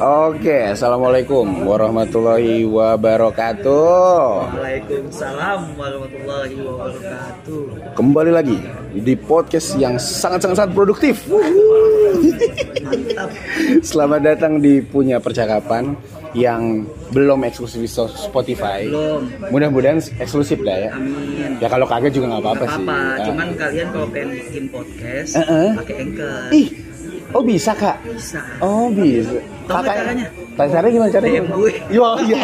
Oke, assalamualaikum warahmatullahi wabarakatuh. Waalaikumsalam warahmatullahi wabarakatuh. Kembali lagi di podcast yang sangat-sangat produktif. Mantap. Selamat datang di punya percakapan yang belum eksklusif di Spotify. Belum. Mudah-mudahan eksklusif dah ya. Amin. Ya kalau kagak juga nggak apa-apa sih. Ya. cuman kalian kalau pengen bikin podcast Eh, eh. pakai Anchor. Ih, oh bisa kak? Bisa. Oh bisa. Tahu nggak caranya? Gimana caranya? DM gue. Yo iya.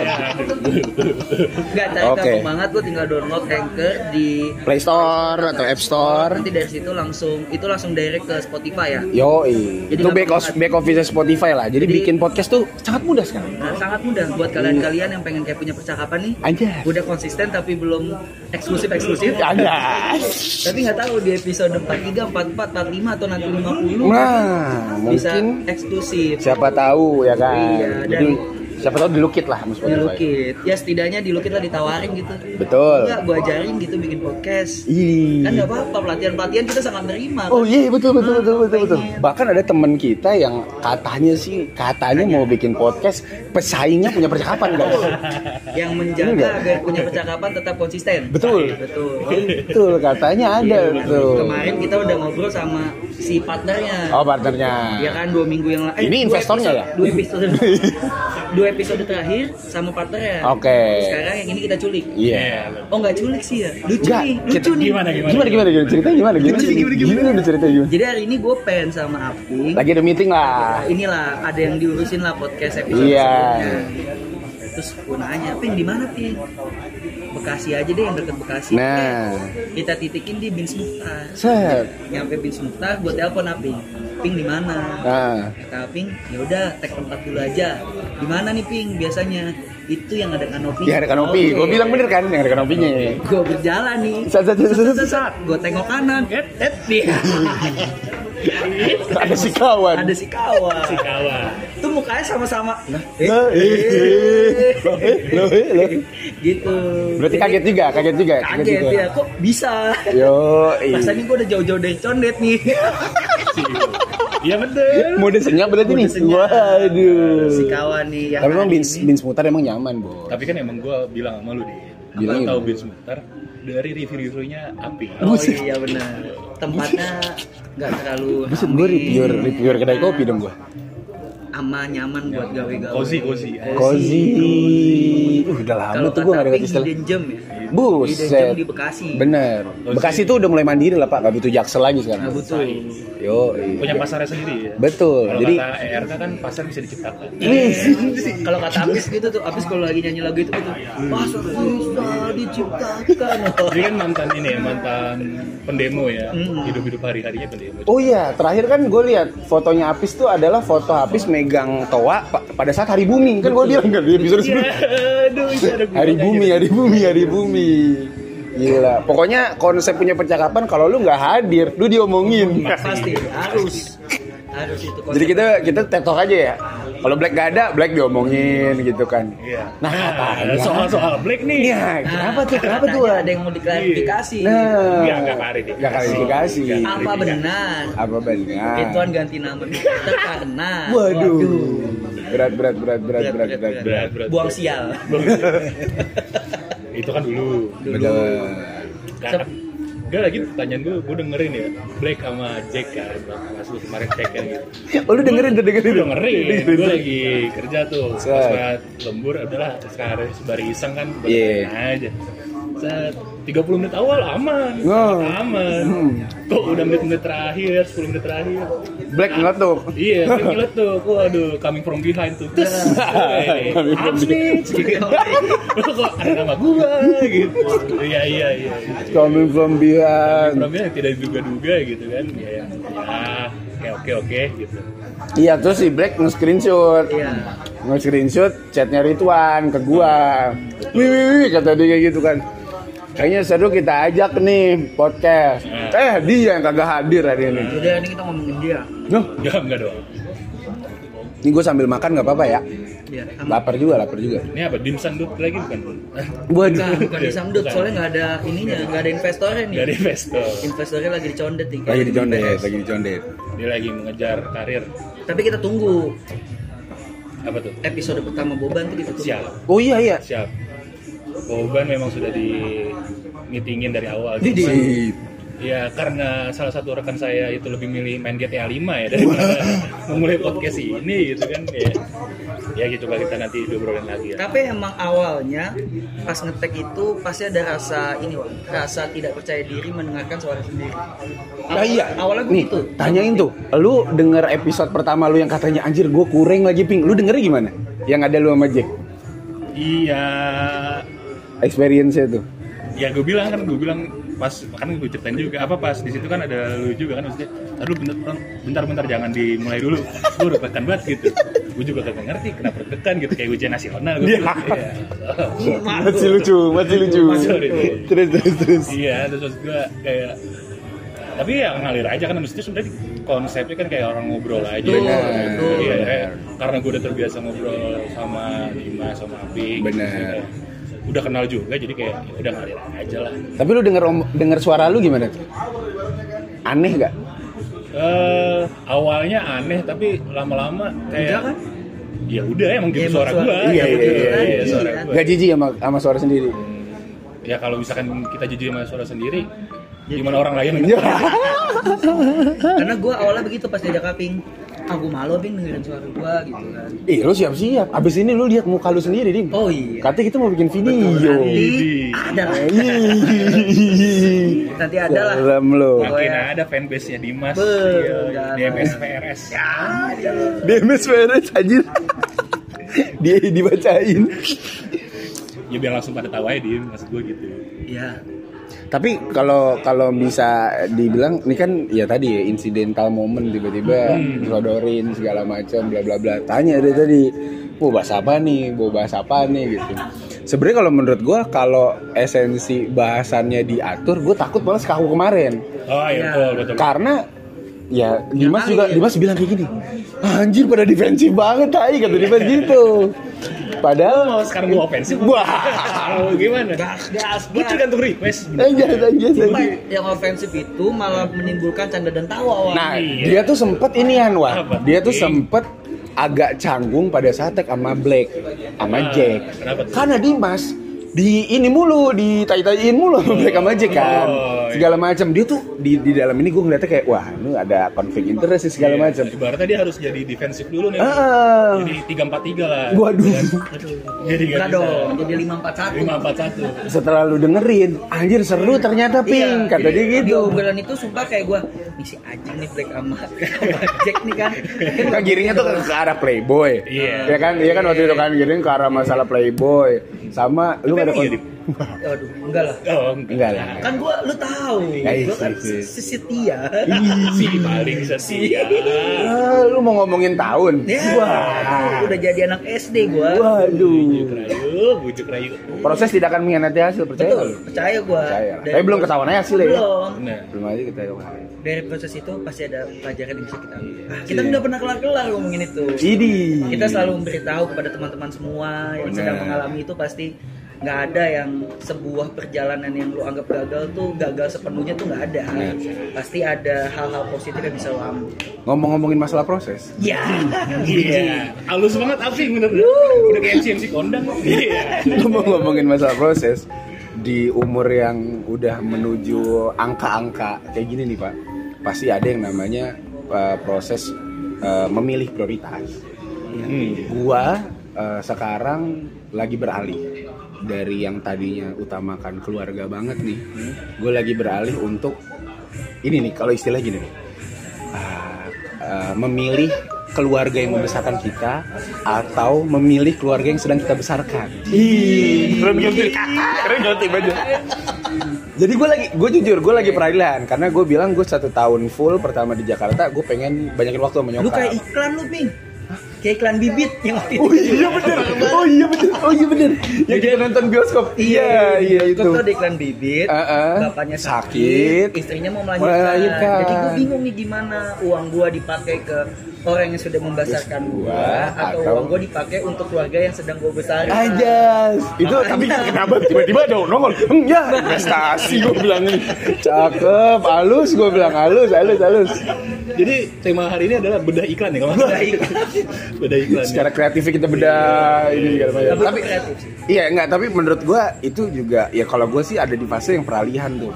Enggak cara Oke. gampang banget lu tinggal download Anchor di Play Store atau App Store. nanti dari situ langsung itu langsung direct ke Spotify ya. Yo, Jadi itu back, of, back office Spotify lah. Jadi, Jadi- bikin podcast tuh sangat mudah sekarang. Nah, sangat mudah buat kalian-kalian yang pengen kayak punya percakapan nih. Aja. Udah konsisten tapi belum eksklusif eksklusif. Ada. Tapi nggak tahu di episode 43, 44, 45 atau nanti 50 Nah, bisa mungkin eksklusif. siapa tahu ya kan. Iya, Jadi dan- siapa tahu dilukit lah sama Di Spotify. Lukit. Ya setidaknya di Lukit lah ditawarin gitu. Betul. Enggak, gua ajarin gitu bikin podcast. Ih. Kan nggak apa-apa pelatihan-pelatihan kita sangat nerima. Oh iya betul betul betul betul betul. pengen. Bahkan ada teman kita yang katanya sih katanya mau bikin podcast pesaingnya punya percakapan guys. Yang Iya menjaga agar punya percakapan tetap konsisten. Betul. Betul. Betul katanya ada tuh. Kemarin kita udah ngobrol sama si partnernya. Oh partnernya. Ya kan dua minggu yang lalu. Ini investornya ya? Dua episode. dua episode terakhir sama partnernya. Oke. Sekarang yang ini kita culik. Iya. Oh nggak culik sih ya? Lucu Enggak, nih, kita- lucu nih. Gimana, gimana? Gimana gimana gimana ceritanya gimana gimana? Lucu, gimana, gimana? Gimana ceritanya gimana? Jadi hari ini gue pengen sama Aping. Lagi ada meeting lah. Inilah ada yang diurusin lah podcast episode Iya. sebelumnya. Terus gue nanya, Ping di mana Ping? Bekasi aja deh yang deket Bekasi. Nah, Kita titikin di Bins Mukhtar. set. Nyampe Bins Mukhtar, gue telepon Aping. Ping di mana? Nah, Kata Aping, ya udah tag tempat dulu aja. Di mana nih Ping biasanya? Itu yang ada kanopi. ya ada kanopi. Gue bilang bener kan yang ada kanopinya. Gue berjalan nih. Sat, sat, sat, sat, sat. Gue tengok kanan. Et, et, dia. Ada si kawan. ada si kawan. si kawan Tuh mukanya sama-sama. Eh, Nah, eh, eh, loh, eh, loh. gitu. Berarti kaget juga, kaget juga, kaget Kaget juga. ya, kok bisa? Yo, Rasanya gue udah jauh-jauh dari condet nih. iya bener Mode senyap berarti nih. Senyap. Waduh. si kawan nih yang Tapi emang bins bins mutar emang nyaman, Bo. tapi kan emang gue bilang sama lu deh Bilang tahu Mukhtar dari review-reviewnya api Oh Buset. iya benar. Tempatnya nggak terlalu Buset, gue reviewer, reviewer kedai kopi dong gue. aman nyaman buat gawe-gawe. cozy cozy Cozy. Uh, udah lama Kalau tuh gue gak kata ada istilah. hidden gem ya. Hidden Buset. gem di Bekasi. Bener. Bekasi tuh udah mulai mandiri lah Pak, gak butuh jaksel lagi Nah, sekarang. betul. Yo, punya pasarnya sendiri ya Betul. kalau Jadi kata ERK kan pasar bisa diciptakan Kalau kata Apis gitu tuh, Apis kalau lagi nyanyi lagu itu gitu, pasar bisa diciptakan. dia kan mantan ini ya mantan pendemo ya Hmm. hidup-hidup hari-harinya pendemo Oh iya, terakhir kan gue lihat fotonya Apis tuh adalah foto Apis megang toa pa- pada saat hari bumi. Kan gue bilang kan di episode sebelumnya. aduh iya ada Hari bumi, hari bumi, hari bumi. Gila. Pokoknya konsep punya percakapan kalau lu nggak hadir, lu diomongin. Pasti harus harus itu. Jadi kita kita tektok aja ya. Kalau Black gak ada, Black diomongin gitu kan. Iya. Nah, katanya. soal-soal Black nih. Iya, kenapa tuh? Kenapa tuh? Ada yang mau diklarifikasi. Nah, Enggak, enggak klarifikasi. Apa benar? Apa benar? Ituan ganti nama karena Waduh. Berat, berat, berat, berat, berat, berat, berat. Berat, berat. Buang sial. Itu kan dulu. Kan, Gak lagi pertanyaan gue, gue dengerin ya. Black sama Jack kan Pas lu kemarin check kan gitu. Oh, lu dengerin tuh, dengerin Gue dengerin, gue lagi kerja tuh Pas lembur, udahlah sekarang sembari iseng kan Gue dengerin aja Set, 30 menit awal aman Oh. Aman Hmm. Kok udah menit-menit terakhir, 10 menit terakhir Black ngeletuk. Iya, gila tuh, waduh, coming from behind tuh Terus, Coming from gitu Kok ada nama gua, gitu Iya, iya, iya Coming from behind. Problemnya yang tidak diduga-duga gitu kan ya, ya oke oke oke gitu Iya, terus si Black nge-screenshot. Iya. Nge-screenshot chatnya Ridwan ke gua. Wih, wih, wih, kata dia kayak gitu kan. Kayaknya seru kita ajak nih podcast. Eh, dia yang kagak hadir hari ini. Jadi ini kita ngomongin dia. Nuh, enggak enggak dong ini gue sambil makan nggak apa-apa ya. Iya. Lapar juga, lapar juga. ini apa dimsum dut lagi bukan Waduh. Bukan, bukan di Samdut, Bukan. soalnya nggak ada ininya, nggak ada investornya nih. dari investor Investornya lagi dicondet nih. Lagi dicondet, lagi dicondet. dia lagi mengejar karir Tapi kita tunggu. Apa tuh? episode pertama Boban tuh ditutup. Siap. Oh iya iya. Siap. Boban memang sudah di meetingin dari awal. Cuman, Sip. Ya karena salah satu rekan saya itu lebih milih main GTA 5 ya daripada memulai podcast ini gitu kan ya. Ya gitu lah kita nanti diobrolin lagi ya. Tapi emang awalnya pas ngetek itu pasti ada rasa ini, Wan. rasa tidak percaya diri mendengarkan suara sendiri. Ah, iya. Awalnya Nih, begitu. tanyain tuh. Lu denger episode pertama lu yang katanya anjir gue kurang lagi ping. Lu dengernya gimana? Yang ada lu sama Jack. Iya. Experience-nya tuh. Ya gue bilang kan gue bilang pas kan gue ceritain juga apa pas di situ kan ada lu juga kan maksudnya lalu bentar bentar bentar jangan dimulai dulu gue udah tekan banget gitu gue juga kagak ngerti kenapa tekan gitu kayak ujian nasional gue Iya. bilang. Iya. Masih lucu, masih lucu. Terus terus terus. iya terus maksud gue kayak tapi ya ngalir aja kan maksudnya sebenarnya konsepnya kan kayak orang ngobrol aja gitu. Iya, kayak karena gue udah terbiasa ngobrol sama Dimas sama Abi Bener. Udah kenal juga jadi kayak ya udah ngalir aja lah Tapi lu denger denger suara lu gimana tuh? Aneh gak? eh awalnya aneh tapi lama-lama kayak kan? ya udah emang gitu Ya, suara suara- gua Iya, ya iya, iya, aja iya. suara Iya. gua Gak jijik sama, sama suara sendiri? ya kalau misalkan kita jujur sama suara sendiri gimana orang lain Iya. Karena gue awalnya begitu pas diajak kaping. Ah gue malu ping dengerin suara gue gitu kan. Ih lu siap-siap. Abis ini lu lihat muka lu sendiri, Dim. Oh iya. Katanya kita mau bikin video. Nanti ada lah. Ih. Nanti ada lah. Dalam lu. Pokoknya- makin ada fanbase-nya Dimas Be, iya. DMS PRS Ya, ada. DMS beres anjir. Dia dibacain. ya biar langsung pada tahu aja Dim maksud gue gitu Ya. Tapi kalau kalau bisa dibilang ini kan ya tadi ya incidental moment tiba-tiba Hmm. sodorin segala macam bla bla bla. Tanya dia tadi, mau bahas apa nih? Mau bahas apa nih gitu. Sebenarnya kalau menurut gua kalau esensi bahasannya diatur, gue takut malah kaku kemarin. oh iya Ya. betul betul Karena ya Dimas juga ya. Dimas bilang kayak gini. Anjir pada defensif banget tai kata Dimas gitu. Padahal mau sekarang gue ofensif Wah. Gimana Gas, gas, gas. tergantung request anjir anjir Cuma anjir. yang ofensif itu malah menimbulkan canda dan tawa awalnya. Nah, Iya. dia tuh sempet ini Apa? Wah. Dia tuh Iya. sempet agak canggung pada saat tag sama Black, sama Ah, Jack. kenapa tuh? Karena Dimas di ini mulu, di tai-taiin mulu sama Black sama Jack kan. Oh, iya. Segala macam. Dia tuh di di dalam ini gue ngeliatnya kayak wah, ini ada konflik interest sih segala Iya. macam. ibaratnya dia harus jadi defensif dulu nih Ah. jadi tiga empat tiga lah Waduh. jadi Enggak nggak dong, jadi 541. lima empat satu Setelah lu dengerin, anjir seru ternyata ping, kata dia Di gitu. obrolan itu sumpah kayak gue, nih si anjing nih Black sama Jack nih kan. Kan giringnya tuh ke, arah Playboy. Iya. Ya kan, iya kan waktu itu kan giring ke arah masalah Playboy. Sama lu gak ada iya, kon-? Aduh, enggak lah. oh Enggak lah. Kan gua lu tahu, Ya, iya, gua kan setia. si paling setia Ah, lu mau ngomongin tahun? Ya, Wah. udah jadi anak SD gua. Waduh. Rayu bujuk rayu Proses tidak akan mengkhianati hasil, percaya Betul, lu? percaya gua. Percaya. Dari- Tapi belum ketahuan aja hasilnya ya. Belum. nah Belum aja kita. Dari proses itu pasti ada pelajaran yang bisa kita ambil. Ah, kita nggak pernah kelar-kelar ngomongin itu. Idi. Kita selalu memberitahu kepada teman-teman semua yang sedang mengalami itu pasti nggak ada yang sebuah perjalanan yang lu anggap gagal tuh gagal sepenuhnya tuh nggak ada. Benar. Pasti ada hal-hal positif yang bisa lu ambil. ngomong-ngomongin masalah proses. Ya, iya halus banget Afi bener udah kayak MC MC kondang iya ngomong-ngomongin masalah proses di umur yang udah menuju angka-angka kayak gini nih pak pasti ada yang namanya uh, proses uh, memilih prioritas Hmm. gua uh, sekarang lagi beralih dari yang tadinya utamakan keluarga banget nih gue lagi beralih untuk ini nih kalau istilah gini nih uh, uh, memilih keluarga yang membesarkan kita atau memilih keluarga yang sedang kita besarkan. Ih, keren keren. Jadi gue lagi, gue jujur, gue lagi peradilan karena gue bilang gue satu tahun full pertama di Jakarta, gue pengen banyakin waktu sama lu kayak iklan lu, Ping. Kayak iklan bibit yang waktu itu. Oh iya bener, oh iya bener, oh iya bener. Yang kita nonton bioskop. Iya, iya itu. Itu di iklan bibit, Uh-uh. bapaknya Sakit. sakit, istrinya mau melahirkan. Melahirkan. Jadi gue bingung nih gimana uang gua dipakai ke orang yang sudah membesarkan gua atau, atau- uang gua dipakai untuk keluarga yang sedang gua besarkan. Ajas. Itu tapi kenapa tiba-tiba ada nongol? Hmm, ya, investasi gue bilang ini. Cakep, halus gue bilang halus, halus, halus. jadi tema hari ini adalah bedah iklan ya kalau nggak salah. Beda iklan ya. secara kreatif kita beda ini segala macam. Tapi, Tapi kreatif sih. iya enggak, tapi menurut gua itu juga ya kalau gua sih ada di fase yang peralihan tuh.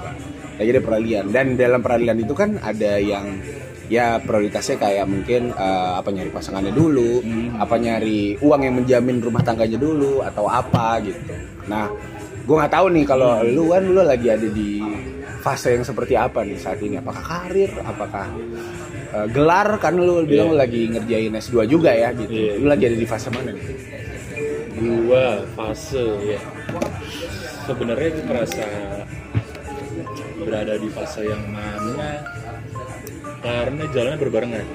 Lagi ada peralihan dan dalam peralihan itu kan ada yang ya prioritasnya kayak mungkin eh, apa nyari pasangannya dulu, apa nyari uang yang menjamin rumah tangganya dulu atau apa gitu. Nah, gua nggak tahu nih kalau lu kan lu lagi ada di fase yang seperti apa nih saat ini? Apakah karir? Apakah eh, gelar? Kan lu bilang lu lagi ngerjain S2 juga ya gitu. Iya. Lu lagi ada di fase mana nih? dua fase ya sebenarnya gue merasa berada di fase yang mana karena jalannya berbarengan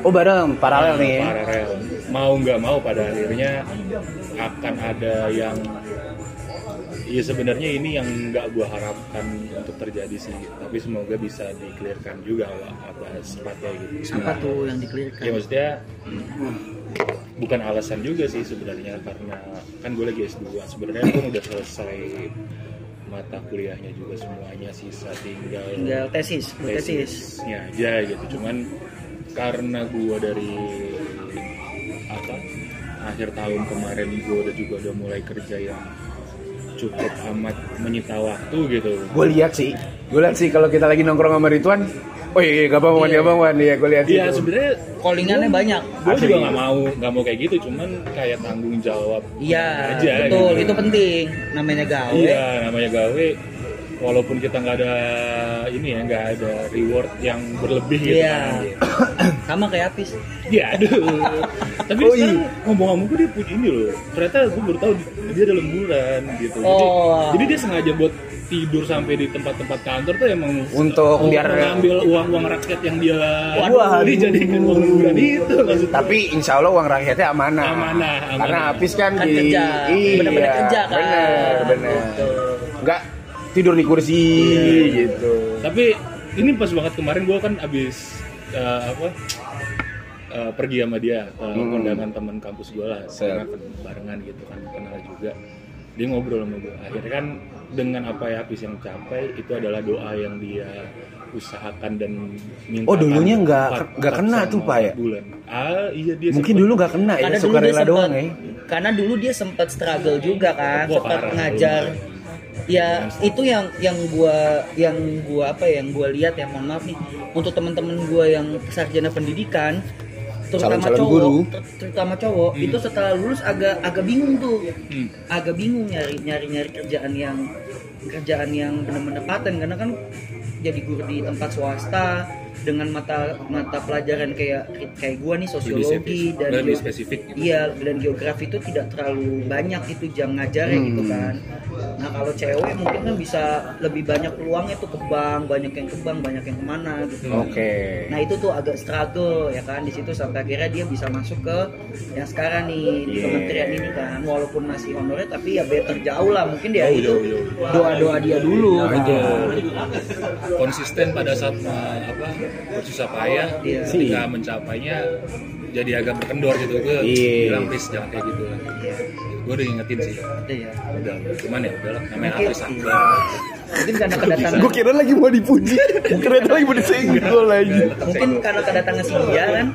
Oh bareng, paralel nih. paralel mau nggak mau pada akhirnya akan ada yang ya sebenarnya ini yang nggak gua harapkan untuk terjadi sih tapi semoga bisa dikelirkan juga apa sepatnya gitu Apa tuh yang dikelirkan? ya maksudnya bukan alasan juga sih sebenarnya karena kan gue lagi S2 sebenarnya pun udah selesai mata kuliahnya juga semuanya sisa tinggal Tinggal tesis, tesis. tesisnya aja gitu cuman karena gue dari apa akhir tahun kemarin gue udah juga udah mulai kerja yang cukup amat menyita waktu gitu Gue lihat sih, gue lihat sih kalau kita lagi nongkrong sama Ridwan, oh iya, iya gak bang Wan, Iya. ya bang Wan, iya gue lihat sih. Iya sebenarnya Callingannya banyak. gue juga nggak mau nggak mau kayak gitu cuman kayak tanggung jawab Iya, aja betul. gitu. Itu penting. Namanya gawe. Iya, namanya gawe. Walaupun kita nggak ada ini ya, nggak ada reward yang berlebih gitu Iya. kan. Sama kayak Apis. Ya, aduh. Tapi Oh, sekarang ngomong-ngomong gue dia punya ini loh. Ternyata gue baru tahu dia ada lemburan gitu. Oh. Jadi, jadi dia sengaja buat tidur sampai di tempat-tempat kantor tuh emang Untuk biar- mengambil uang-uang rakyat yang dia Waduh. dijadikan uang lemburan itu maksudnya. Tapi insya Allah uang rakyatnya amanah. Amanah, amanah. Karena Apis kan, Kan di, kerja. iya, Bener-bener kerja kan. Bener, bener. Betul. Nggak tidur di kursi Iya. gitu. Tapi ini pas banget kemarin gue kan abis eh, apa eh, pergi sama dia ke Hmm. kondangan teman kampus gue lah, karena kan barengan gitu kan kenal juga. Dia ngobrol sama gue. Akhirnya kan dengan apa ya habis yang capai itu adalah doa yang dia usahakan dan minta. Oh, dulunya nggak- nggak kena tuh, Pak, ya? Bulan. Ah iya dia Mungkin sempet- dulu nggak kena ya, Karena dulu suka dia rela sempat, doang ya. karena dulu dia sempat struggle juga kan, Wah, sempat ngajar. Ya itu yang yang gua yang gua apa ya, yang gua lihat ya mohon maaf nih untuk teman-teman gua yang sarjana pendidikan terutama Calon-calon cowok guru. ter- terutama cowok itu setelah lulus agak agak bingung tuh Hmm. agak bingung nyari nyari nyari kerjaan yang kerjaan yang benar-benar paten karena kan jadi guru di tempat swasta dengan mata mata pelajaran kayak kayak gua nih sosiologi dan lebih spesifik gitu. iya dan geografi itu tidak terlalu banyak itu jam ngajarnya Hmm. gitu kan nah kalau cewek mungkin kan bisa lebih banyak peluangnya tuh ke bank banyak yang ke bank banyak yang ke mana gitu Oke. Nah itu tuh agak struggle ya kan di situ sampai akhirnya dia bisa masuk ke yang sekarang nih di Yeah. kementerian ini kan walaupun masih honorer tapi ya better jauh lah mungkin dia Jauh, itu doa doa dia dulu Aja. konsisten pada saat me- apa bersusah payah Iya. ketika mencapainya jadi agak berkendor gitu gue Iya. bilang please jangan kayak gitu lah Iya, gue udah ingetin sih ya udah cuman ya udahlah namanya mungkin artis iya. mungkin karena kedatangan Gue kira lagi mau dipuji, ternyata lagi mau disenggol lagi. mungkin karena kedatangan si dia kan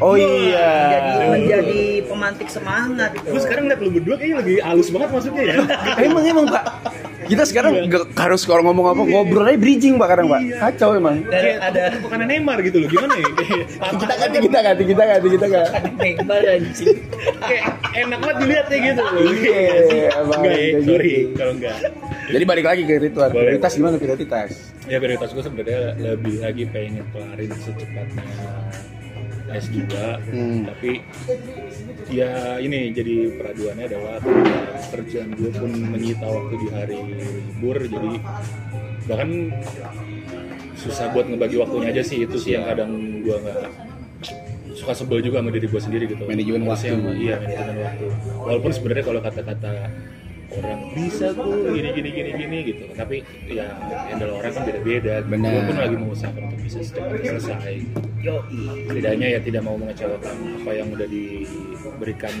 Oh iya. menjadi menjadi pemantik semangat itu gue sekarang liat lu berdua kayaknya lagi halus banget maksudnya ya Emang emang pak. Kita sekarang nggak harus kalau ngomong apa ngobrol aja bridging pak kadang pak. Kacau emang. kayak ada bukan Neymar gitu loh gimana ya Kita ganti kita ganti kita ganti kita ganti. Neymar anjing kayak enak banget dilihatnya gitu loh Iya, enggak ya sorry gitu. kalau enggak Jadi balik lagi ke Rituan. Boleh. Prioritas gimana prioritas? ya prioritas gue sebenarnya lebih lagi pengen kelarin secepatnya S2 Hmm. tapi ya ini jadi peraduannya adalah kerjaan gue pun menyita waktu di hari libur jadi bahkan susah buat ngebagi waktunya aja sih itu sih yang kadang gue nggak suka sebel juga sama diri gue sendiri gitu. Manajemen waktu. iya manajemen waktu. Walaupun sebenarnya kalau kata-kata orang bisa tuh gini gini gini gini gitu tapi ya handle orang kan beda-beda Benar. gue pun lagi mengusahakan untuk bisa secepatnya selesai yo setidaknya ya tidak mau mengecewakan apa yang udah diberikan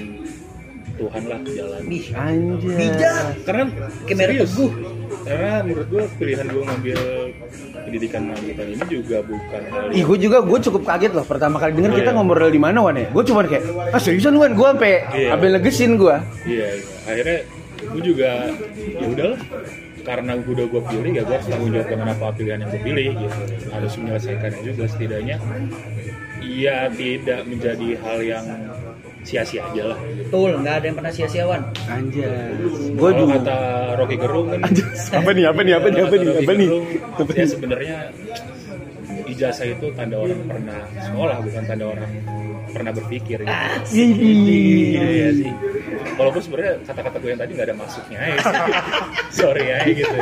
Tuhan lah jalan Ih, Anjay. bijak karena serius teguh. karena menurut gue pilihan gue ngambil pendidikan lanjutan ini juga bukan hal Ih, gue juga gue cukup kaget loh pertama kali denger kita Iya. ngobrol di mana wan ya. Gue cuma kayak, ah seriusan wan, gue sampai Iya. sampai negesin gue. iya iya. akhirnya gue juga ya udahlah karena udah gue pilih ya gue harus tanggung jawab dengan apa pilihan yang gue pilih gitu harus menyelesaikannya juga setidaknya iya tidak menjadi hal yang sia-sia aja lah betul nggak ada yang pernah sia-siawan Anjay. Gue kalau dulu. kata Rocky Gerung kan Apa nih? Apa nih? Apa nih? Apa nih? Apa nih? Apa ya nih? sebenarnya ijazah itu tanda orang pernah sekolah bukan tanda orang pernah berpikir gitu. Iya, iya sih. Walaupun sebenarnya kata-kata gue yang tadi nggak ada masuknya ya. Sorry ya gitu.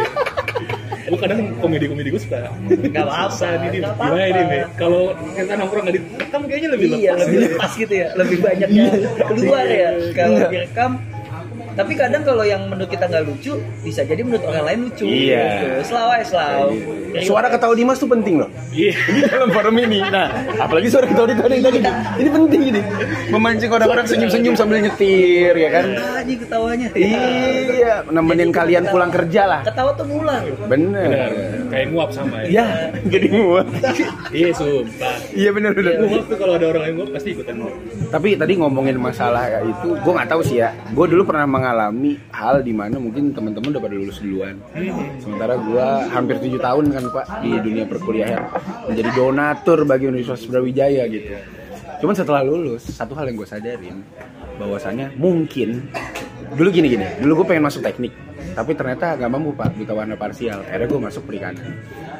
Gue kadang komedi-komedi gue suka. Nggak apa-apa, nggak Gimana ini? Kalau kita nongkrong nggak direkam kayaknya lebih iya lepas. lebih gitu. lepas gitu ya lebih banyak yang keluar ya kalau Iya. direkam tapi kadang kalau yang menurut kita nggak lucu bisa jadi menurut orang lain lucu Iya. gitu. selalu ya selalu Suara ketawa Dimas tuh penting loh. Iya. Di dalam forum ini. Nah, apalagi suara ketawa Dimas tadi tadi. Ini penting ini. Memancing orang-orang senyum-senyum sambil nyetir ya kan. aja ketawanya Iya, nemenin kalian ketawa- pulang kerja lah. ketawa tuh ngulang Benar. Bener. Kayak nguap sama ya. Ya, jadi nguap. Iya, sumpah. Iya bener bener. Nguap tuh kalau ada orang yang nguap pasti ikutan nguap. Tapi tadi ngomongin masalah itu, gue nggak tahu sih ya. Gue dulu pernah mengalami hal di mana mungkin teman-teman udah pada lulus duluan. Sementara gue hampir tujuh tahun kan pak di dunia perkuliahan menjadi donatur bagi Universitas Brawijaya gitu. Cuman setelah lulus, satu hal yang gue sadarin bahwasannya mungkin dulu gini gini. Dulu gue pengen masuk teknik, tapi ternyata gak mampu pak buta warna parsial. Akhirnya gue masuk perikanan.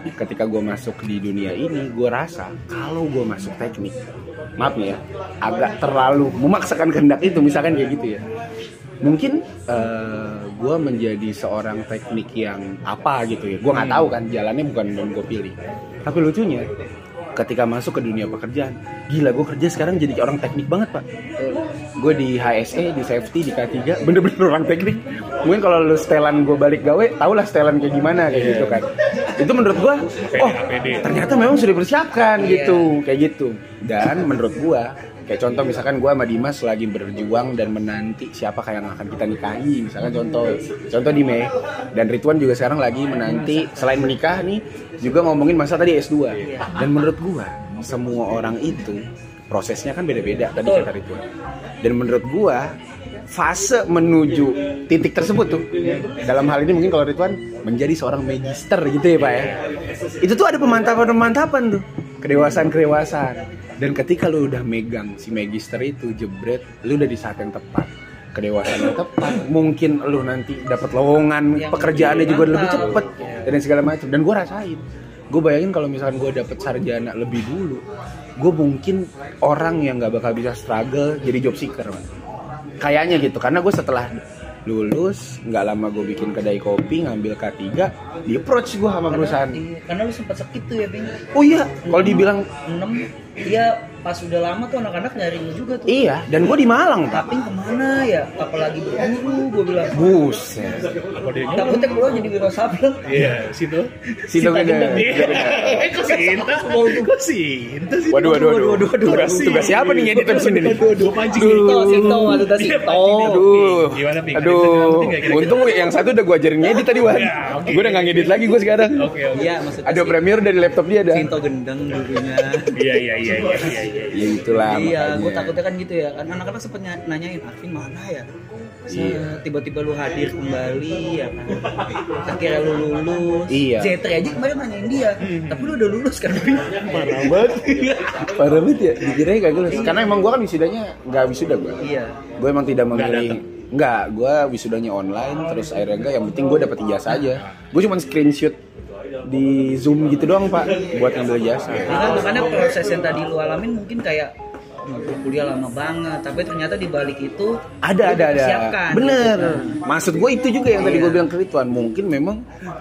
Ketika gue masuk di dunia ini, gue rasa kalau gue masuk teknik, maaf ya, agak terlalu memaksakan kehendak itu, misalkan kayak gitu ya. Mungkin gue menjadi seorang teknik yang apa gitu ya, gue nggak tahu kan jalannya bukan yang gue pilih. Tapi lucunya, ketika masuk ke dunia pekerjaan, gila gue kerja sekarang jadi orang teknik banget pak. Gue di HSE, di safety, di K3, bener-bener orang teknik. Mungkin kalau lu setelan gue balik gawe, tau lah setelan kayak gimana kayak Iya. gitu kan. Itu menurut gue, oh ternyata memang sudah dipersiapkan Iya. gitu, kayak gitu. Dan menurut gue, kayak contoh misalkan gue sama Dimas lagi berjuang dan menanti siapa kayak yang akan kita nikahi, misalkan contoh, contoh di Mei. Dan Ridwan juga sekarang lagi menanti selain menikah nih, juga ngomongin masa tadi S2. Dan menurut gue, semua orang itu prosesnya kan beda-beda tadi kata Ridwan. Dan menurut gua fase menuju titik tersebut tuh dalam hal ini mungkin kalau Ridwan menjadi seorang magister gitu ya pak ya itu tuh ada pemantapan-pemantapan tuh kedewasaan-kedewasaan dan ketika lu udah megang si magister itu jebret lu udah di saat yang tepat kedewasaan yang tepat mungkin lu nanti dapat lowongan Yang pekerjaannya lebih juga lebih mantap. cepet dan segala macam dan gua rasain gue bayangin kalau misalkan gue dapet sarjana lebih dulu gue mungkin orang yang nggak bakal bisa struggle jadi job seeker Man. kayaknya gitu karena gue setelah lulus nggak lama gue bikin kedai kopi ngambil K3 di approach gue sama perusahaan Iya, karena lu sempat sakit tuh ya Bing oh iya kalau dibilang 6 dia pas udah lama tuh anak-anak nyari lu juga tuh iya dan gue di Malang tapi ke mana ya apalagi berburu gue bilang buset dia nyuruh? takutnya keluar jadi wiro sableng Iya, situ. si Sinta Togeda. Gendeng. Iya. Kok Sinta? Kok Sinta sih? waduh waduh waduh, Waduh, waduh, tugas waduh. tugas siapa nih ngedit abis ini nih Dua pancing. Sinto Sinto maksudnya Sinto Aduh, Gimana, Ping? aduh, untung yang satu udah gue ajarin ngedit tadi Wan. Ya. Gue udah gak ngedit lagi gue sekarang. Oke, oke. iya maksudnya Ada Premiere dari laptop dia ada. Sinto gendeng dulunya Iya, iya, iya, iya, iya, iya. Ya itulah. iya makanya. gue takutnya kan gitu ya kan anak-anak sempet ny- nanyain Arvin mana ya Iya. tiba-tiba lu hadir kembali ya kan akhirnya lu lulus Iya. Zetri aja kemarin nanyain dia tapi lu udah lulus kan Parah banget. Parah banget ya. Dikirain gak lulus. Karena emang gue kan wisudanya gak wisuda gue. iya Gue emang tidak memilih. Enggak, gue wisudanya online terus akhirnya enggak yang penting gue dapet ijazah aja. Gue cuma screenshot di Zoom gitu doang, Pak, buat ngambil. Ya kan, makanya proses yang tadi lu alamin mungkin kayak "Wah, gua kuliah lama banget tapi ternyata di balik itu ada ada ada dipersiapkan, bener gitu kan. maksud gue itu juga yang tadi Iya. gue bilang ke Ridwan mungkin memang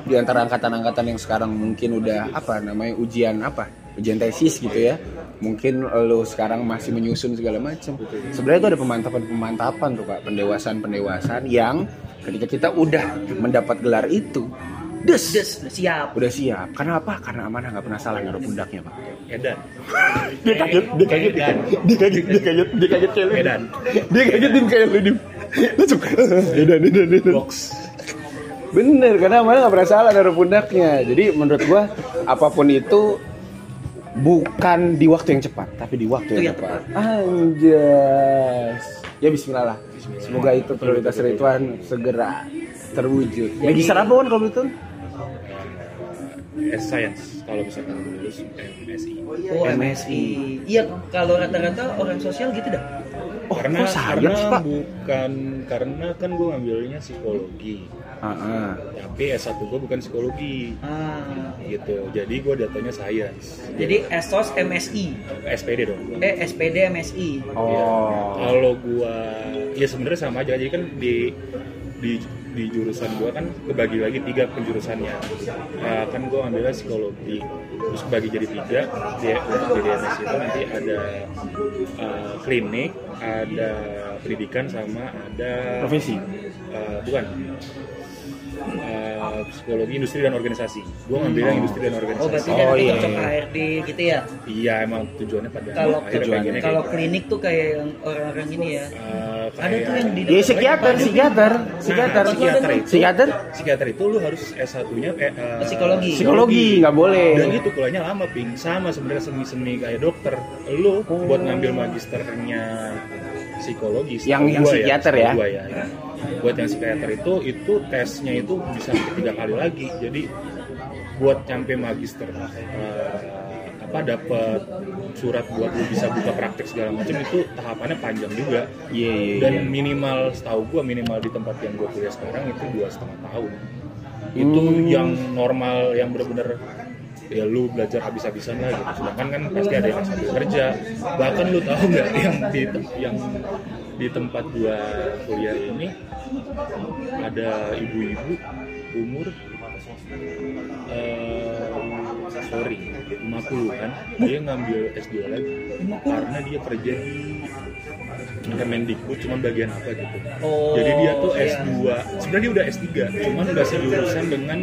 di antara angkatan-angkatan yang sekarang mungkin udah apa namanya ujian apa ujian tesis gitu ya mungkin lo sekarang masih menyusun segala macam sebenarnya itu ada pemantapan-pemantapan tuh pak pendewasaan-pendewasaan yang ketika kita udah mendapat gelar itu des, Des, udah siap udah siap karena apa karena amanah nggak pernah salah naruh pundaknya pak Edan. dia kaget dia kaget dia kaget dia kaget dia kaget kayak lu Edan. dia kaget dim kayak lu dim langsung edan edan edan Box. Bener, karena Amanda nggak pernah salah naruh pundaknya. Jadi menurut gua apa pun itu bukan di waktu yang cepat, tapi di waktu yang yang tepat. Anjas. Ya Bismillah lah. Semoga itu prioritas Ridwan segera terwujud. Magister apa Wan kalau itu? S science kalau misalkan lulus MSI. Oh, MSI. Iya, kalau rata-rata orang sosial gitu dah. Oh, karena kok science, karena Pak? bukan karena kan gue ngambilnya psikologi. Ah, ah. Tapi S1 gue bukan psikologi Ah. gitu. Jadi gue datanya science. Jadi ESOS MSI. SPD dong. Eh SPD MSI. Oh. Kalau gua ya sebenarnya sama aja. Jadi kan di di di jurusan gua kan kebagi lagi tiga penjurusannya. Nah, kan gua ambilnya psikologi. Terus kebagi jadi tiga. Di, jadi MSc itu nanti ada uh, klinik, ada pendidikan sama ada Profesi. uh, bukan uh, psikologi industri dan organisasi. Gua ngambilnya industri dan Oh, organisasi. berarti Oh, dia nanti iya, cocok iya. HRD gitu ya. Iya emang tujuannya pada Kalau tujuannya kalau kayak klinik tuh kayak yang orang-orang ini ya. Uh, Ada tuh yang di Ya psikiater, psikiater, psikiater. Nah, psikiater itu. Psikiater? psikiater itu lu harus S1-nya eh, uh, Psikologi. Psikologi nggak boleh. Dan itu kuliahnya lama, Ping. Sama sebenarnya semi-semi kayak dokter. Lu buat ngambil magisternya psikologi Yang- yang gua psikiater setahu ya? gua ya. Buat yang psikiater itu itu tesnya itu bisa tiga kali lagi. Jadi buat nyampe magister eh, apa dapat surat buat lu bisa buka praktek segala macam itu tahapannya panjang juga. Iya, iya, dan minimal setahu gua minimal di tempat yang gua kuliah sekarang itu dua setengah tahun. Itu Hmm. yang normal yang bener-bener ya lu belajar habis-habisan lah gitu. Sedangkan kan pasti ada yang sambil kerja. Bahkan lu tahu nggak yang di yang di tempat gua kuliah ini ada ibu-ibu umur eh, sorry 50-an dia ngambil S2 lagi karena dia kerja di Kemendikbud cuman bagian apa gitu Oh, jadi dia tuh iya. S2 sebenarnya dia udah S3 cuman udah sejurusan dengan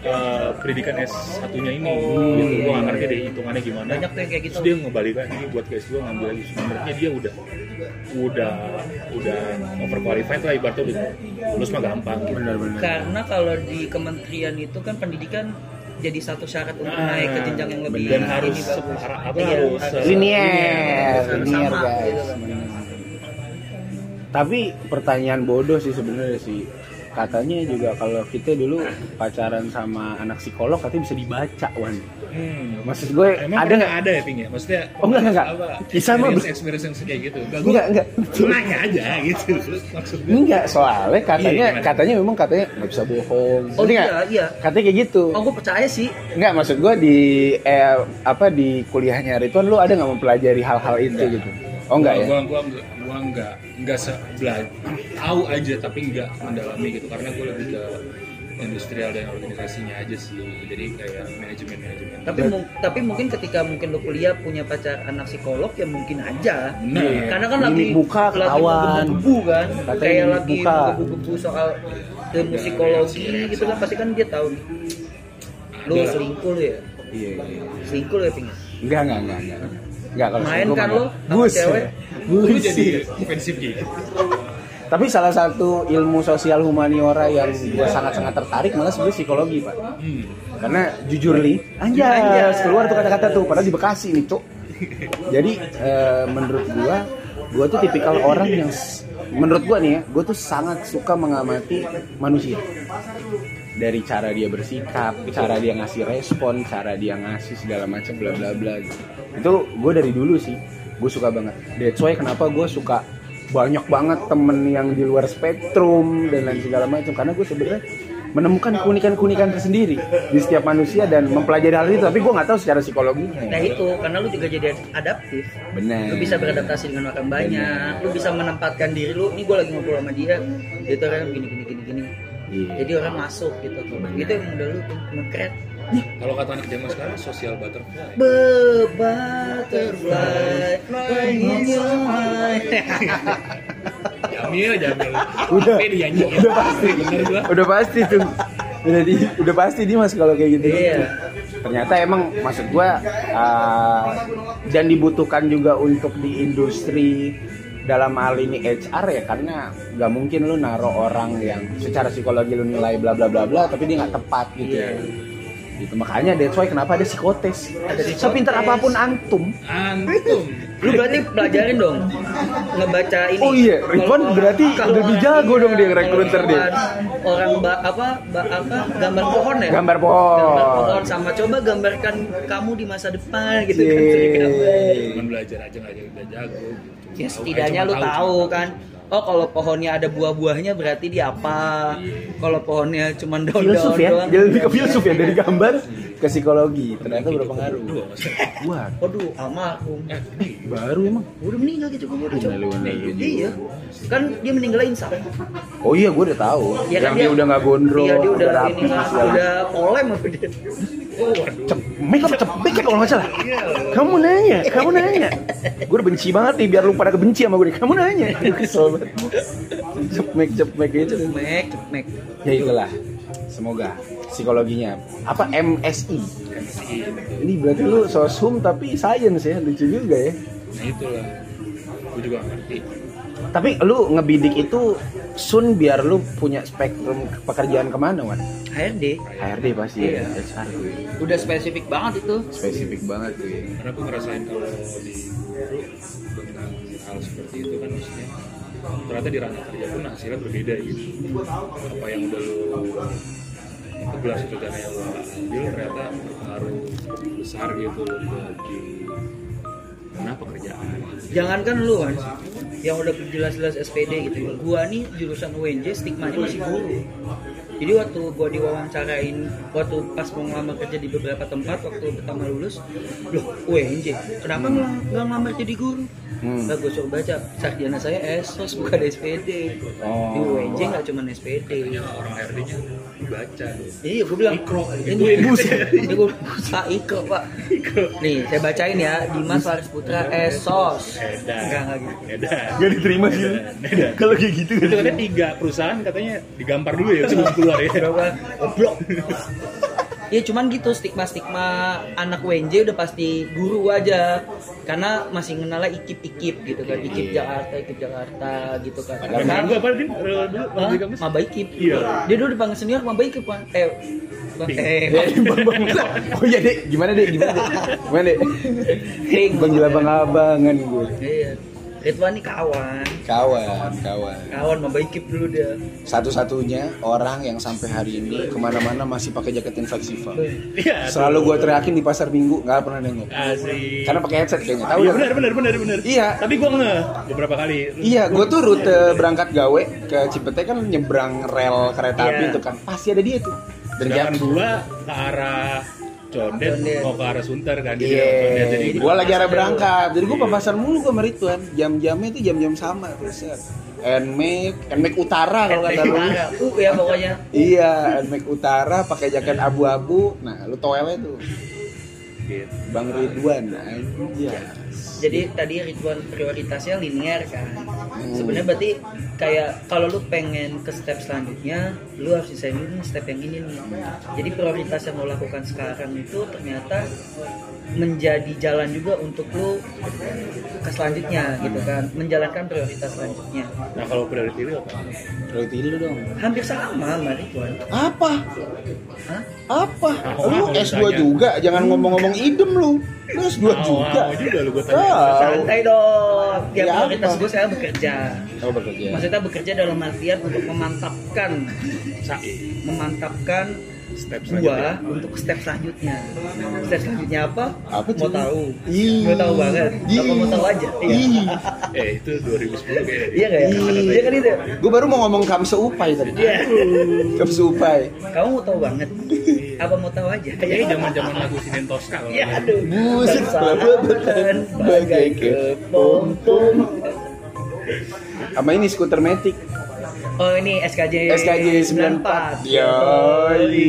eh, pendidikan S1 nya ini Oh, gitu. iya, gua nggak iya. ngerti deh hitungannya gimana Banyak tuh yang kayak gitu. terus dia ngebalik lagi buat ke S2 ngambil lagi sebenarnya dia udah udah udah overqualified lah ibaratnya udah lulus mah gampang gitu. Benar-benar. Karena kalau di kementerian itu kan pendidikan jadi satu syarat untuk Nah, naik ke jenjang yang lebih dan harus ini, Bang. separa- apa Iya, harus harus linear sama, guys. gitu. Tapi pertanyaan bodoh sih sebenarnya sih. Katanya juga kalau kita dulu pacaran sama anak psikolog katanya bisa dibaca, Wan. Hmm. Maksud gue Emang ada nggak? ada ya Ping ya? Maksudnya Oh, enggak, enggak, enggak. apa, Kisah mah experience, yang kayak gitu. Enggak, Enggak, enggak. nanya aja gitu. Maksudnya. Enggak, soalnya katanya Iya, katanya memang katanya nggak bisa bohong. Oh Ngerti iya, nggak? iya. Katanya kayak gitu. Oh, gue percaya sih. Enggak, maksud gue di eh, apa di kuliahnya Ridwan lu ada nggak mempelajari hal-hal itu Enggak. gitu? Oh enggak ya? Gua gua enggak gua enggak enggak se tahu aja tapi enggak mendalami gitu karena gue lebih ke industrial dan organisasinya aja sih. Jadi kayak manajemen manajemen. Tapi mu- tapi mungkin ketika mungkin lu kuliah punya pacar anak psikolog ya mungkin aja. Benar. Karena kan lagi buka lagi ketahuan. menggebu kan. Katanya Kayak lagi buka. menggebu soal ilmu psikologi gitu kan pasti kan dia tahu nih. Lah. selingkuh lu ya? Iya, iya. Selingkuh lu ya Ping? Enggak, enggak, enggak, enggak. Enggak kalau Main kan lo Bus. cewek? Bus. jadi ofensif gitu. Tapi salah satu ilmu sosial humaniora yang gue sangat-sangat tertarik malah sebenarnya psikologi, Pak. Hmm. Karena jujur li, anjas, Anjas. keluar tuh kata-kata tuh, padahal di Bekasi nih, Cuk. Jadi eh, menurut gua, gua tuh tipikal orang yang menurut gua nih ya, gua tuh sangat suka mengamati manusia. Dari cara dia bersikap, cara dia ngasih respon, cara dia ngasih segala macam bla bla bla gitu. Itu gue dari dulu sih, gue suka banget. That's why kenapa gue suka banyak banget temen yang di luar spektrum dan lain segala macam karena gue sebenarnya menemukan keunikan-keunikan tersendiri di setiap manusia dan mempelajari hal itu tapi gue nggak tahu secara psikologinya Nah itu karena lu juga jadi adaptif. benar Lu bisa beradaptasi dengan orang banyak. Lu bisa menempatkan diri lu. Ini gue lagi ngobrol sama dia. Dia tuh orang gini gini gini gini. Iya. Jadi orang masuk gitu. Itu yang udah lu tuh Kalau kata anak zaman sekarang social butterfly. Be butterfly flying in your mind. Jamil, Jamil. Udah. Tapi dinyanyiin. Udah pasti. Bener gua. udah pasti tuh udah di udah pasti dia mas kalau kayak gitu Iya. ternyata emang maksud gua uh, dan dibutuhkan juga untuk di industri dalam hal ini HR ya karena nggak mungkin lu naruh orang yang secara psikologi lu nilai bla bla bla bla tapi dia nggak tepat gitu Iya. Gitu. Makanya that's why kenapa ada psikotes. Sepintar apa pun antum. Antum. lu berarti pelajarin dong. Ngebaca ini. Oh iya, Ridwan berarti lebih jago dong dia kalau ngerekruter dia. orang- ba- apa ba- apa gambar pohon ya? Gambar pohon. gambar pohon sama coba gambarkan kamu di masa depan gitu kan. Belajar aja nggak jago gitu. ya setidaknya lu tahu kan oh kalau pohonnya ada buah-buahnya berarti dia apa? Kalau pohonnya cuma daun-daun filsuf ya. doang. Jadi lebih ke filsuf ya dari gambar ke psikologi ternyata berpengaruh wah waduh almarhum Eh, baru emang udah meninggal gitu gue udah coba Innalillahi. iya kan dia meninggal insaf oh iya gue udah tahu Ya kan yang dia, udah nggak gondrong iya dia udah rapi udah polem apa dia oh, waduh. Cep, make up cepet kalau nggak salah. Kamu nanya, kamu nanya. Gue udah benci banget nih biar lu pada kebenci sama gue. Kamu nanya. Kesel banget. Cepmek cepmek gitu. cepmek cepmek Ya itulah. Semoga psikologinya apa MSI. Ini berarti lu soshum tapi science ya lucu juga ya. Nah itulah. Gue juga ngerti. Tapi lu ngebidik itu Sun biar lu punya spektrum pekerjaan ke mana Wan? HRD HRD pasti ya, Iya. HR udah spesifik banget itu Spesifik banget tuh ya. Karena gue ngerasain kalau di guru tentang hal seperti itu kan maksudnya ternyata di ranah kerja pun hasilnya berbeda gitu. Apa yang udah lu gelas itu kan yang lo ambil ternyata berpengaruh besar gitu buat di mana pekerjaan. jangankan lu kan yang udah jelas-jelas SPD gitu. Gua nih jurusan UNJ stigmanya masih guru. Jadi waktu gua diwawancarain waktu pas mau ngelamar kerja di beberapa tempat waktu pertama lulus loh UNJ kenapa nggak ngelamar jadi guru Hmm. Lah gue suruh baca sarjana saya ESOS bukan SPD Oh. di UNJ nggak cuma SPD orang HRD-nya dibaca. Iya, gue bilang Ikro. ini buset. Ini gue Pak Ikro, Pak. Nih, saya bacain ya. Dimas Faris Putra Esos. Edan. Enggak enggak gitu. Edan. Gak diterima sih. Edan. Kalau kayak gitu Itu katanya tiga perusahaan katanya digampar dulu ya sebelum keluar ya. Berapa? Goblok. Ya cuman gitu stigma-stigma anak UNJ udah pasti guru aja karena masih ngenalnya ikip-ikip gitu kan ikip Iya. Jakarta ikip Jakarta gitu kan Karena Karena gue apa din? Dulu. Maba Ikip. Iya. Dia dulu dipanggil senior Maba Ikip kan. Eh, Bang, eh, bang, bang, bang. Oh iya dek, gimana dek? Gimana dek? Gimana dek? Ding. Panggil abang-abangan gue. Ridwan nih kawan. Kawan, kawan. Kawan Maba Ikip dulu dia. Satu-satunya orang yang sampai hari ini ke mana-mana masih pakai jaket inflexible. Iya. Selalu gue teriakin di pasar minggu, nggak pernah nengok. Asik. Karena pakai headset kayaknya. Tahu Iya ya? benar benar benar benar. Iya. Tapi gue nge beberapa kali. Iya, gue tuh rute berangkat gawe ke Cipete kan nyebrang rel kereta Iya. api itu kan. Pasti ada dia tuh. Dan gua ke arah Condet mau ke arah Sunter kan daerah Condet. jadi Iya, gua lagi arah berangkat. Jadi gua Iya. papasan mulu gua sama Ridwan. Jam-jamnya itu jam-jam sama tuh, set. Nmax, Nmax Utara kalau kata lu. Uh ya pokoknya. Iya, Nmax Utara pakai jaket abu-abu. Nah, lu toelnya tuh. gitu. Bang Ridwan, iya. Jadi tadi Ridwan prioritasnya linear kan. Hmm. Sebenarnya berarti kayak kalau lu pengen ke step selanjutnya, lu harus desain dulu nih step yang ini nih. Jadi prioritas yang lo lakukan sekarang itu ternyata menjadi jalan juga untuk lu ke selanjutnya gitu kan, menjalankan prioritas selanjutnya. Nah kalau priority itu apa? Priority lu dong. Hampir sama sama Ridwan. Apa? Hah? Apa? Mau, Lu mau S2 ditanya. juga, jangan ngomong-ngomong idem lu. Lu S2 Mau, juga. juga lu. Tahu. Santai dong. Ya, Ya, prioritas apa? gue saya bekerja. Oh, bekerja. Maksudnya bekerja dalam artian untuk memantapkan memantapkan Step gua selanjutnya. untuk step selanjutnya. Step selanjutnya apa? Apa mau tahu? Mau tahu banget? Ih. Apa mau tahu aja? Iya. Eh itu 2010 kayaknya. Iya nggak ya? Iya kan itu. Gue baru mau ngomong kamse upai tadi. Iya. Kamse upai. Kamu mau tahu banget? Apa mau tahu aja? Kayaknya zaman-zaman lagu Sinen Tosca kalau Ya aduh. Buset, Persahabatan bagai kepompong. Sama ini skuter metik. Oh ini SKJ SKJ 94. 94. Yoi.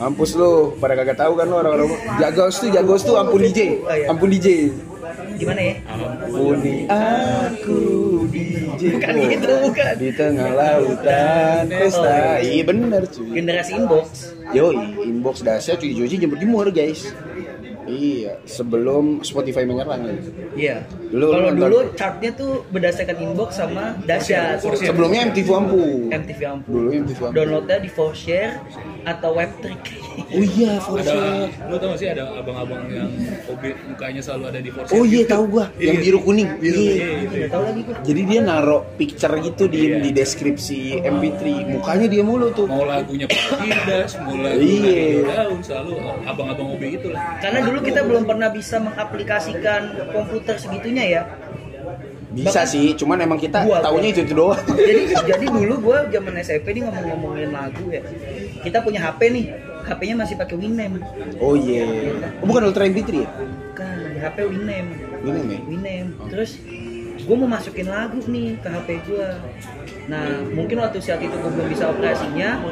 Mampus lu, pada kagak tahu kan lu orang-orang. Jagos tuh, jagos tuh ampun DJ. Oh, iya. Ampun DJ. Gimana ya? Ampuni aku DJ. Bukan gitu, bukan. Di tengah lautan pesta. Iya bener cuy. Generasi inbox. Yoi, inbox dahsyat cuy Joji jemput jemur guys. Iya, sebelum Spotify menyerang ya. Iya. Dulu Kalau dulu chartnya tuh berdasarkan inbox sama dahsyat. Sebelumnya MTV Ampu. MTV Ampun. Dulu MTV Ampu. Downloadnya di Forshare atau Webtrick. Oh iya, ada Forshare. lu tau gak sih ada abang-abang yang hobi mukanya selalu ada di Force Oh iya, tahu gua. Yang Iya. biru kuning. Biru, Iya. iya, iya. Tahu lagi gua. Jadi dia naruh picture gitu di Iya. di deskripsi MP3. Mukanya dia mulu tuh. mau lagunya Pakidas, mau lagu Iya. daun selalu abang-abang hobi itu lah Karena dulu kita belum pernah bisa mengaplikasikan komputer segitunya ya. Bisa Bahkan- sih, cuman emang kita Gua- taunya gua. itu itu doang. jadi jadi dulu gue zaman SMP nih ngomong-ngomongin lagu ya. Kita punya HP nih. HP-nya masih pakai Winamp. Oh iya. Oh, bukan Ultra MP3 ya? Kan HP Winamp. Ini nih. Winamp. Terus gue mau masukin lagu nih ke HP gue. Nah mungkin waktu saat itu gue belum bisa operasinya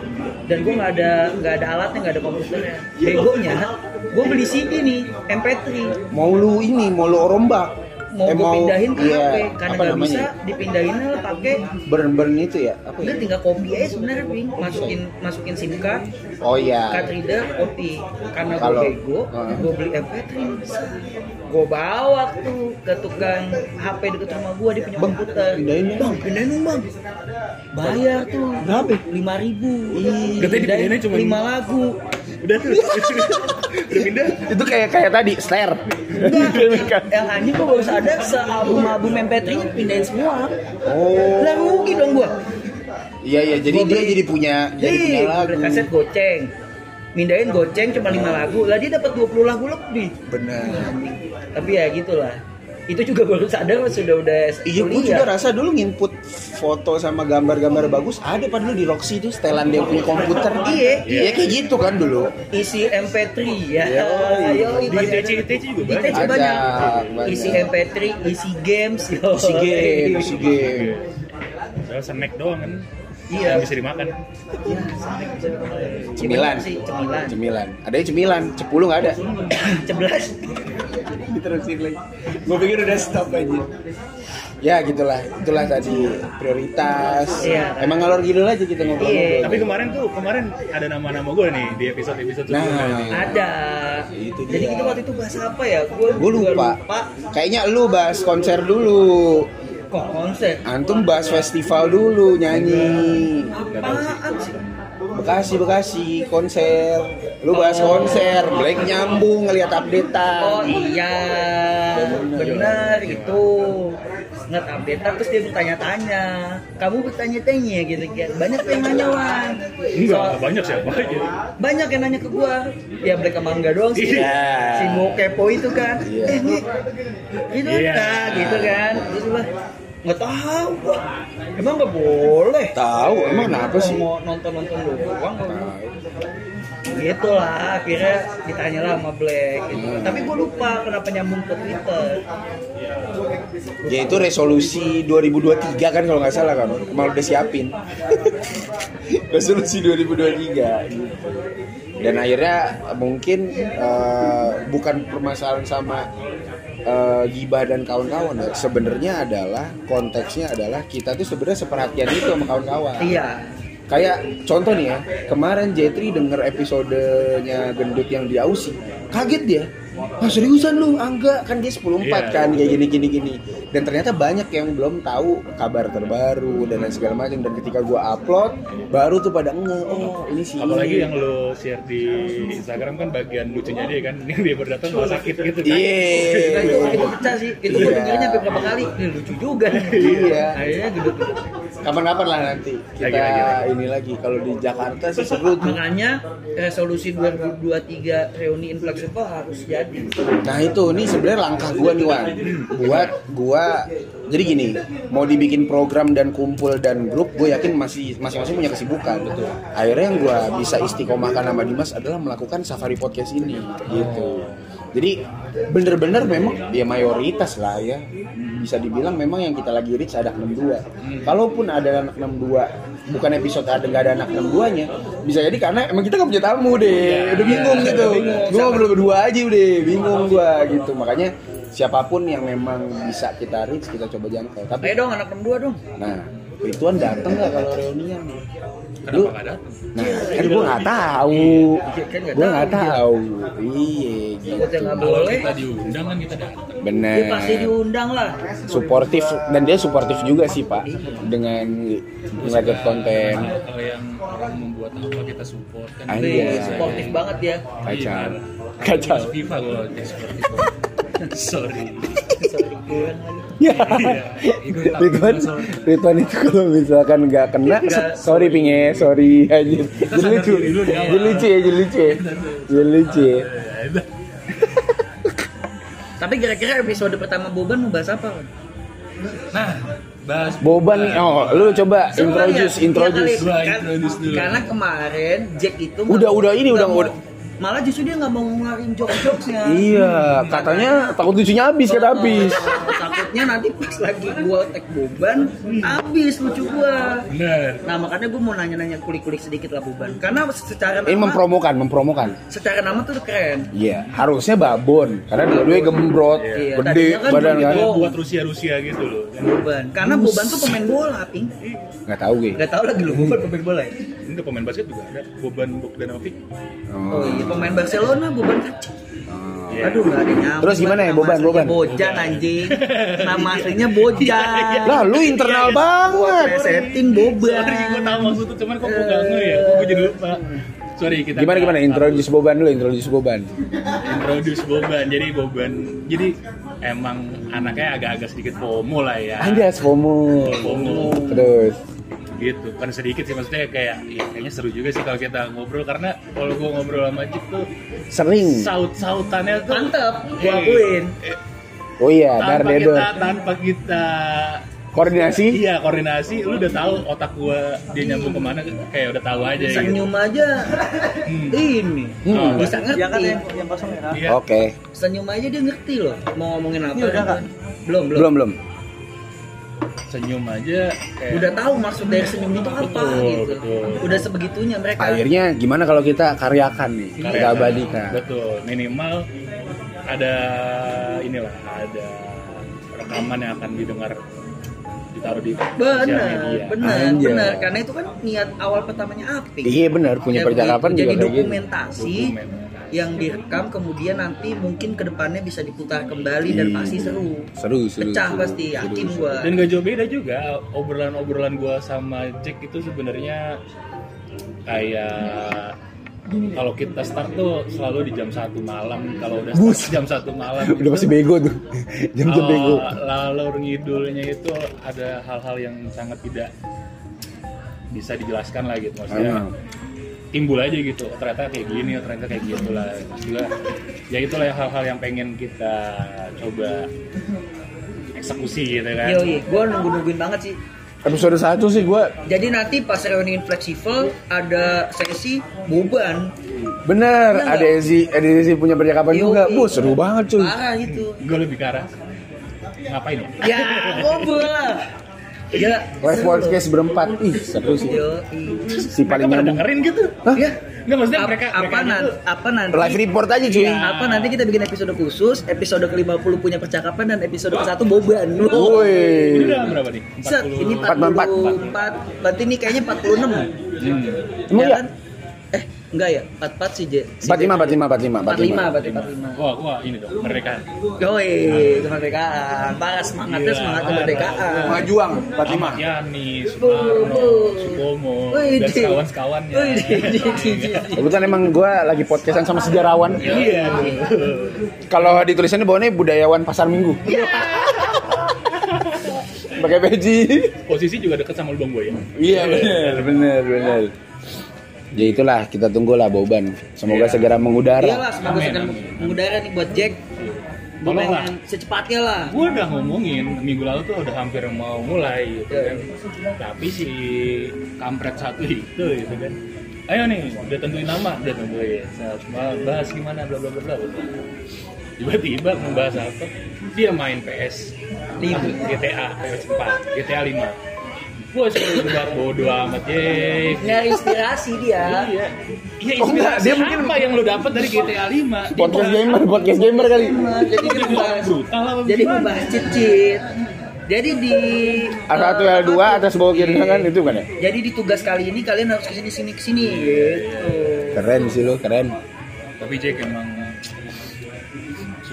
dan gue nggak ada nggak ada alatnya nggak ada komputernya. Begonya gue beli CD nih MP3 Mau lu ini, mau lu rombak. Mau Eh, gue pindahin ke iya, HP karena nggak bisa dipindahinnya pakai Burn-burn itu ya? Apa ya? tinggal kopi aja sebenarnya Ping. masukin masukin sim card Oh iya. card reader kopi karena gue Kalau- bego Heeh. gue beli MP3 gue bawa tuh ke tukang HP deket rumah gue dia punya Bang, komputer pindahin dong. bang pindahin dong bang bayar tuh Berapa? lima ribu Katanya dipindahinnya cuma- lima lagu udah tuh udah pindah Itu kayak kayak tadi, snare. Enggak, yang anjing gue baru sadar sealbum-album MP3 pindahin semua. Oh. lah rugi dong gue Iya iya, jadi Gua dia beli- jadi punya jadi Ih, punya lagu. kaset goceng. Mindahin goceng cuma 5 lagu. Lah dia dapat 20 lagu lebih. Benar. tapi ya gitulah itu juga baru sadar sudah udah Iya, gue juga rasa dulu nginput foto sama gambar-gambar bagus ada dulu di Roxy itu setelan dia punya komputer. Iya. Iya kayak gitu kan dulu. isi MP3 ya Iya, ayo di ITC juga banyak banyak isi MP3 isi games yo. Isi game, isi game. Udah snack doang kan Iya. yang bisa dimakan Iya. Cemilan. sih cemilan Cemilan. Ada cemilan, cepulu nggak ada. ceblas Diterusin lagi. Gue pikir udah stop aja. Ya gitulah, itulah tadi prioritas. Iya. Emang ngalor ngidul aja kita Iya. ngobrol-ngobrol. tapi kemarin tuh kemarin ada nama-nama gue nih di episode episode Nah. ada Itu jadi dia. kita waktu itu bahas apa ya gue Gue lupa. Kayaknya lu bahas konser dulu. kok konser Antum bahas festival dulu nyanyi. apaan sih Bekasi Bekasi konser. Lu bahas Oh. konser, Black nyambung ngeliat updatean. Oh iya, Bener. benar itu. Nggak update terus dia bertanya-tanya. Kamu bertanya-tanya gitu kan. Banyak yang nanya Wan. enggak enggak banyak siapa aja banyak yang nanya ke gua. Ya Black sama enggak doang sih. Iya. Si mau kepo itu kan. Iya. Eh, gitu kan, gitu kan. Gitu lah. Nggak tahu gua. Emang nggak boleh. Tahu, emang kenapa sih? Mau nonton-nonton doang nggak gitu lah akhirnya ditanya lah sama Black gitu. Hmm. tapi gue lupa kenapa nyambung ke Twitter Ya itu resolusi 2023 kan kalau nggak salah kan. Emang udah siapin. resolusi 2023 gitu. Dan akhirnya mungkin eh, bukan permasalahan sama eh, gibah dan kawan-kawan ya. Sebenarnya adalah konteksnya adalah kita tuh sebenarnya seperhatian itu sama kawan-kawan. iya Kayak contoh nih ya, kemarin Jetri denger episodenya gendut yang di Aussie, kaget dia. Ah seriusan lu, Angga kan dia 10 Iya. kan kayak gini gini gini. Dan ternyata banyak yang belum tahu kabar terbaru dan lain segala macam dan ketika gua upload baru tuh pada nge oh ini sih. apalagi yang lo share di Instagram kan bagian lucunya dia kan yang dia berdatang malah sakit gitu kan Iya. Nah, itu, itu pecah sih itu gue Iya. dengernya sampai berapa kali ini lucu juga Iya. akhirnya gitu Kapan-kapan lah nanti kita Lagi, lagi, lagi. ini lagi kalau di Jakarta sih seru makanya resolusi 2023 reuni influx itu harus jadi Nah itu nih sebenarnya langkah gua nih Wan. Buat gua jadi gini mau dibikin program dan kumpul dan grup gue yakin masih masing-masing punya kesibukan. Betul akhirnya yang gua bisa istiqomahkan sama Dimas adalah melakukan safari podcast ini gitu. Jadi bener-bener memang ya mayoritas lah ya bisa dibilang memang yang kita lagi reach ada 62 kalaupun ada anak 62 bukan episode ada nggak ada anak 62 nya bisa jadi karena emang kita nggak punya tamu deh udah bingung gitu. Gue ngobrol berdua aja udah bingung gua gitu. Makanya siapa pun yang memang bisa kita reach kita coba jangkau. Ayo tapi dong anak 62 dong. Nah Rituan dateng nggak kalau reunian Kenapa nggak datang? nah kan gue nggak tahu Kan nggak gue nggak tahu dia. tahu iya gitu Kalau kita diundang kan kita datang. bener Dia pasti diundang lah. suportif dan dia suportif juga sih pak dengan ngeliat konten Kalau yang orang membuat apa kita support kan. Iya. Sportif banget ya. kacau Iya. kacau FIFA kalau di seperti itu. Sorry. Sorry. Ya. Iya, sorry. Rituan itu kalau misalkan nggak kena, sorry pinge, sorry aja. Jadi lucu, jadi ya, jadi lucu ya, jadi lucu ya. Tapi kira-kira episode pertama Boban mau bahas apa? Nah, bahas Boban nih, oh, lu coba Coba introduce, introduce. Iya Kan- introduce dulu. Karena kemarin Jack itu Udah, udah, ini udah, udah. Malah justru dia nggak mau ngeluarin jokes-jokesnya. Iya, katanya takut lucunya habis, kata habis. Takutnya nanti pas lagi gua tag Boban, habis lucu gua. Bener. Nah makanya gue mau nanya-nanya kulik-kulik sedikit lah Boban Karena secara Ini nama, mempromokan, mempromokan. secara nama tuh keren Iya, harusnya babon, karena dua-duanya gembrot, Iya, gede kan badan gitu. kan. Oh. Buat Rusia-Rusia gitu loh. Boban Karena Boban tuh pemain bola, Ping Nggak tahu gue. Gak tau lagi lu Boban pemain bola ya? Ini pemain basket juga ada. Boban Bogdanovic. Oh iya, pemain Barcelona Boban kacau Oh. Iya. Aduh gak ada nyambung Terus gimana ya, Boban, Boban? Bojan anjing Nama aslinya Bojan Lah, lu internal banget. presetin Boban Sorry, gue tahu maksudnya, cuman kok gue gak nge ya, gue jadi lupa. Sorry, kita Gimana gimana? Introduce Boban dulu, introduce Boban. introduce Boban. Jadi Boban, jadi emang anaknya agak-agak sedikit FOMO lah ya. Anjas FOMO. FOMO. Terus. Gitu kan sedikit sih maksudnya kayak ya kayaknya seru juga sih kalau kita ngobrol karena kalau gue ngobrol sama Jik tuh Sering. saut sautannya tuh Mantep, gua Eh, akuin eh, Oh iya, dar tanpa dedo. kita tanpa kita Koordinasi. iya koordinasi lu udah tahu otak gua dia nyambung ke mana kayak udah tahu aja gitu. Senyum aja Hmm. Ini Hmm. Bisa ngerti Iya. Oke. Senyum aja dia ngerti loh Mau ngomongin apa Ini udah, Kak? Belum, belum Belum belum. Senyum aja kayak Udah tahu maksud dari senyum itu apa Betul, gitu betul. Udah sebegitunya mereka Akhirnya gimana kalau kita karyakan nih, kita Karyakan. abadikan. betul minimal ada inilah ada rekaman yang akan didengar ditaruh di Benar, benar, benar. Karena itu kan niat awal pertamanya Apik. Iya benar, punya Ya, percakapan Jadi gitu. dokumentasi Dokumen. Yang direkam kemudian nanti mungkin ke depannya bisa diputar kembali dan Iya. pasti seru. Seru, seru. Pecah seru, pasti, seru, yakin gua. dan gak jauh beda juga obrolan-obrolan gua sama Jack itu sebenarnya kayak kalau kita start tuh selalu di jam satu malam kalau udah start jam satu malam Udah pasti bego tuh. Jam-jam Oh, bego. lalu ngidulnya itu ada hal-hal yang sangat tidak bisa dijelaskan lah gitu maksudnya. Timbul aja gitu oh, ternyata kayak gini oh, ternyata kayak gitu lah juga ya itulah hal-hal yang pengen kita coba eksekusi gitu kan Yoi, gua nunggu-nungguin banget sih. Episode 1 sih gua Jadi nanti pas reunian fleksibel ada sesi boban. bener Iya ada Ezi, ada Ezi punya percakapan juga. Bu, seru banget cuy. Parah itu. gue lebih ke arah ngapain ya Ya, ngobrol lah. Ya, Live podcast berempat. Ih, seru sih. Si paling nyambung. dengerin gitu Hah? Ya, nggak maksudnya mereka apa mereka nanti tuh apa nanti Live report aja cuy. apa nanti kita bikin episode khusus episode ke-50 punya percakapan dan episode ke-1 boban ini Woi. udah berapa nih Set, ini 44. 44 berarti ini kayaknya 46 Hmm. Emang ya ya? kan? Eh enggak ya 44 sih Je Si 45 45 45 45 berarti 45 wah wah ini dong mereka Yoi, kemerdekaan. Parah semangatnya semangat parah. kemerdekaan. Majuang Ahmad 45. Yani, Sumarno, Wih, dan di, di. Kebetulan emang gua lagi podcastan sama sejarawan. Iya. Kalau di tulisannya bawahnya budayawan pasar minggu. Pakai peci. Posisi juga deket sama lubang buaya. Iya benar, benar, benar. Ya itulah kita tunggulah Boban. Semoga Iya. segera mengudara. Iyalah, semoga Amin, segera amin. mengudara nih buat Jack. Tolong pengen secepatnya lah. Gue udah ngomongin minggu lalu tuh udah hampir mau mulai gitu kan. Tapi si kampret satu itu gitu kan. Ayo nih, udah tentuin nama, udah tentuin. Nah, bahas gimana bla bla bla bla. Tiba-tiba membahas apa? Dia main PS Lima. GTA PS4, GTA 5. Gue sudah debat bodo amat, ye. Nyari inspirasi dia. Iya. Iya, Oh, enggak, inspirasi dia apa mungkin- yang lu dapat dari GTA 5? Podcast gamer, podcast gamer kali. Jadi dia membahas brutal apa jadi membahas cheat-cheat. Jadi di L1 eh, L2 apa tuh? atas bawah kiri Iya. kan itu kan ya? Jadi di tugas kali ini kalian harus ke sini sini ke sini gitu. Keren sih lu, keren. tapi Jack emang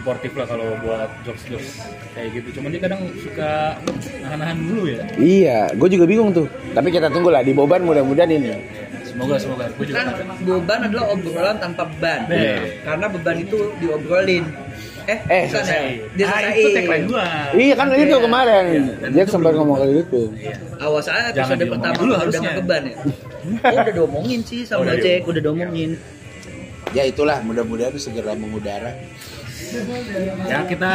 suportif lah kalau buat jokes jokes kayak gitu cuman dia kadang suka nahan-nahan dulu ya Iya, gue juga bingung tuh. Tapi kita tunggu lah di Boban mudah-mudahan ini. semoga semoga gue juga Kan beban adalah obrolan tanpa beban. Iya. Karena beban itu diobrolin. Eh, Eh, ya? ah, Diselesain. itu tagline gua Iya kan itu kemarin. dan Dia sempat ngomong kayak gitu. Awas aja episode pertama dulu udah harusnya. nggak beban ya. Oh, udah diomongin sih Oh, sama udah Jack, udah diomongin. Ya itulah, mudah-mudahan segera mengudara. Ya kita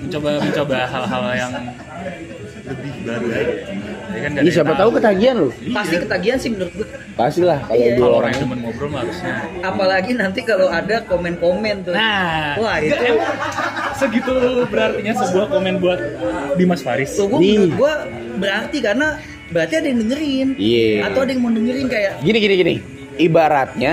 mencoba mencoba hal-hal yang lebih baru aja ya kan Ini siapa tahu ketagihan lu. Pasti ketagihan sih menurut gue. Pastilah kalau Iya. dua kalau orang. demen ngobrol mah harusnya Apalagi nanti kalau ada komen-komen tuh. nah Wah, itu segitu berartinya sebuah komen buat Dimas Faris tuh gue Nih. menurut gue berarti karena berarti ada yang dengerin. Iya. Atau ada yang mau dengerin kayak Gini gini gini. Ibaratnya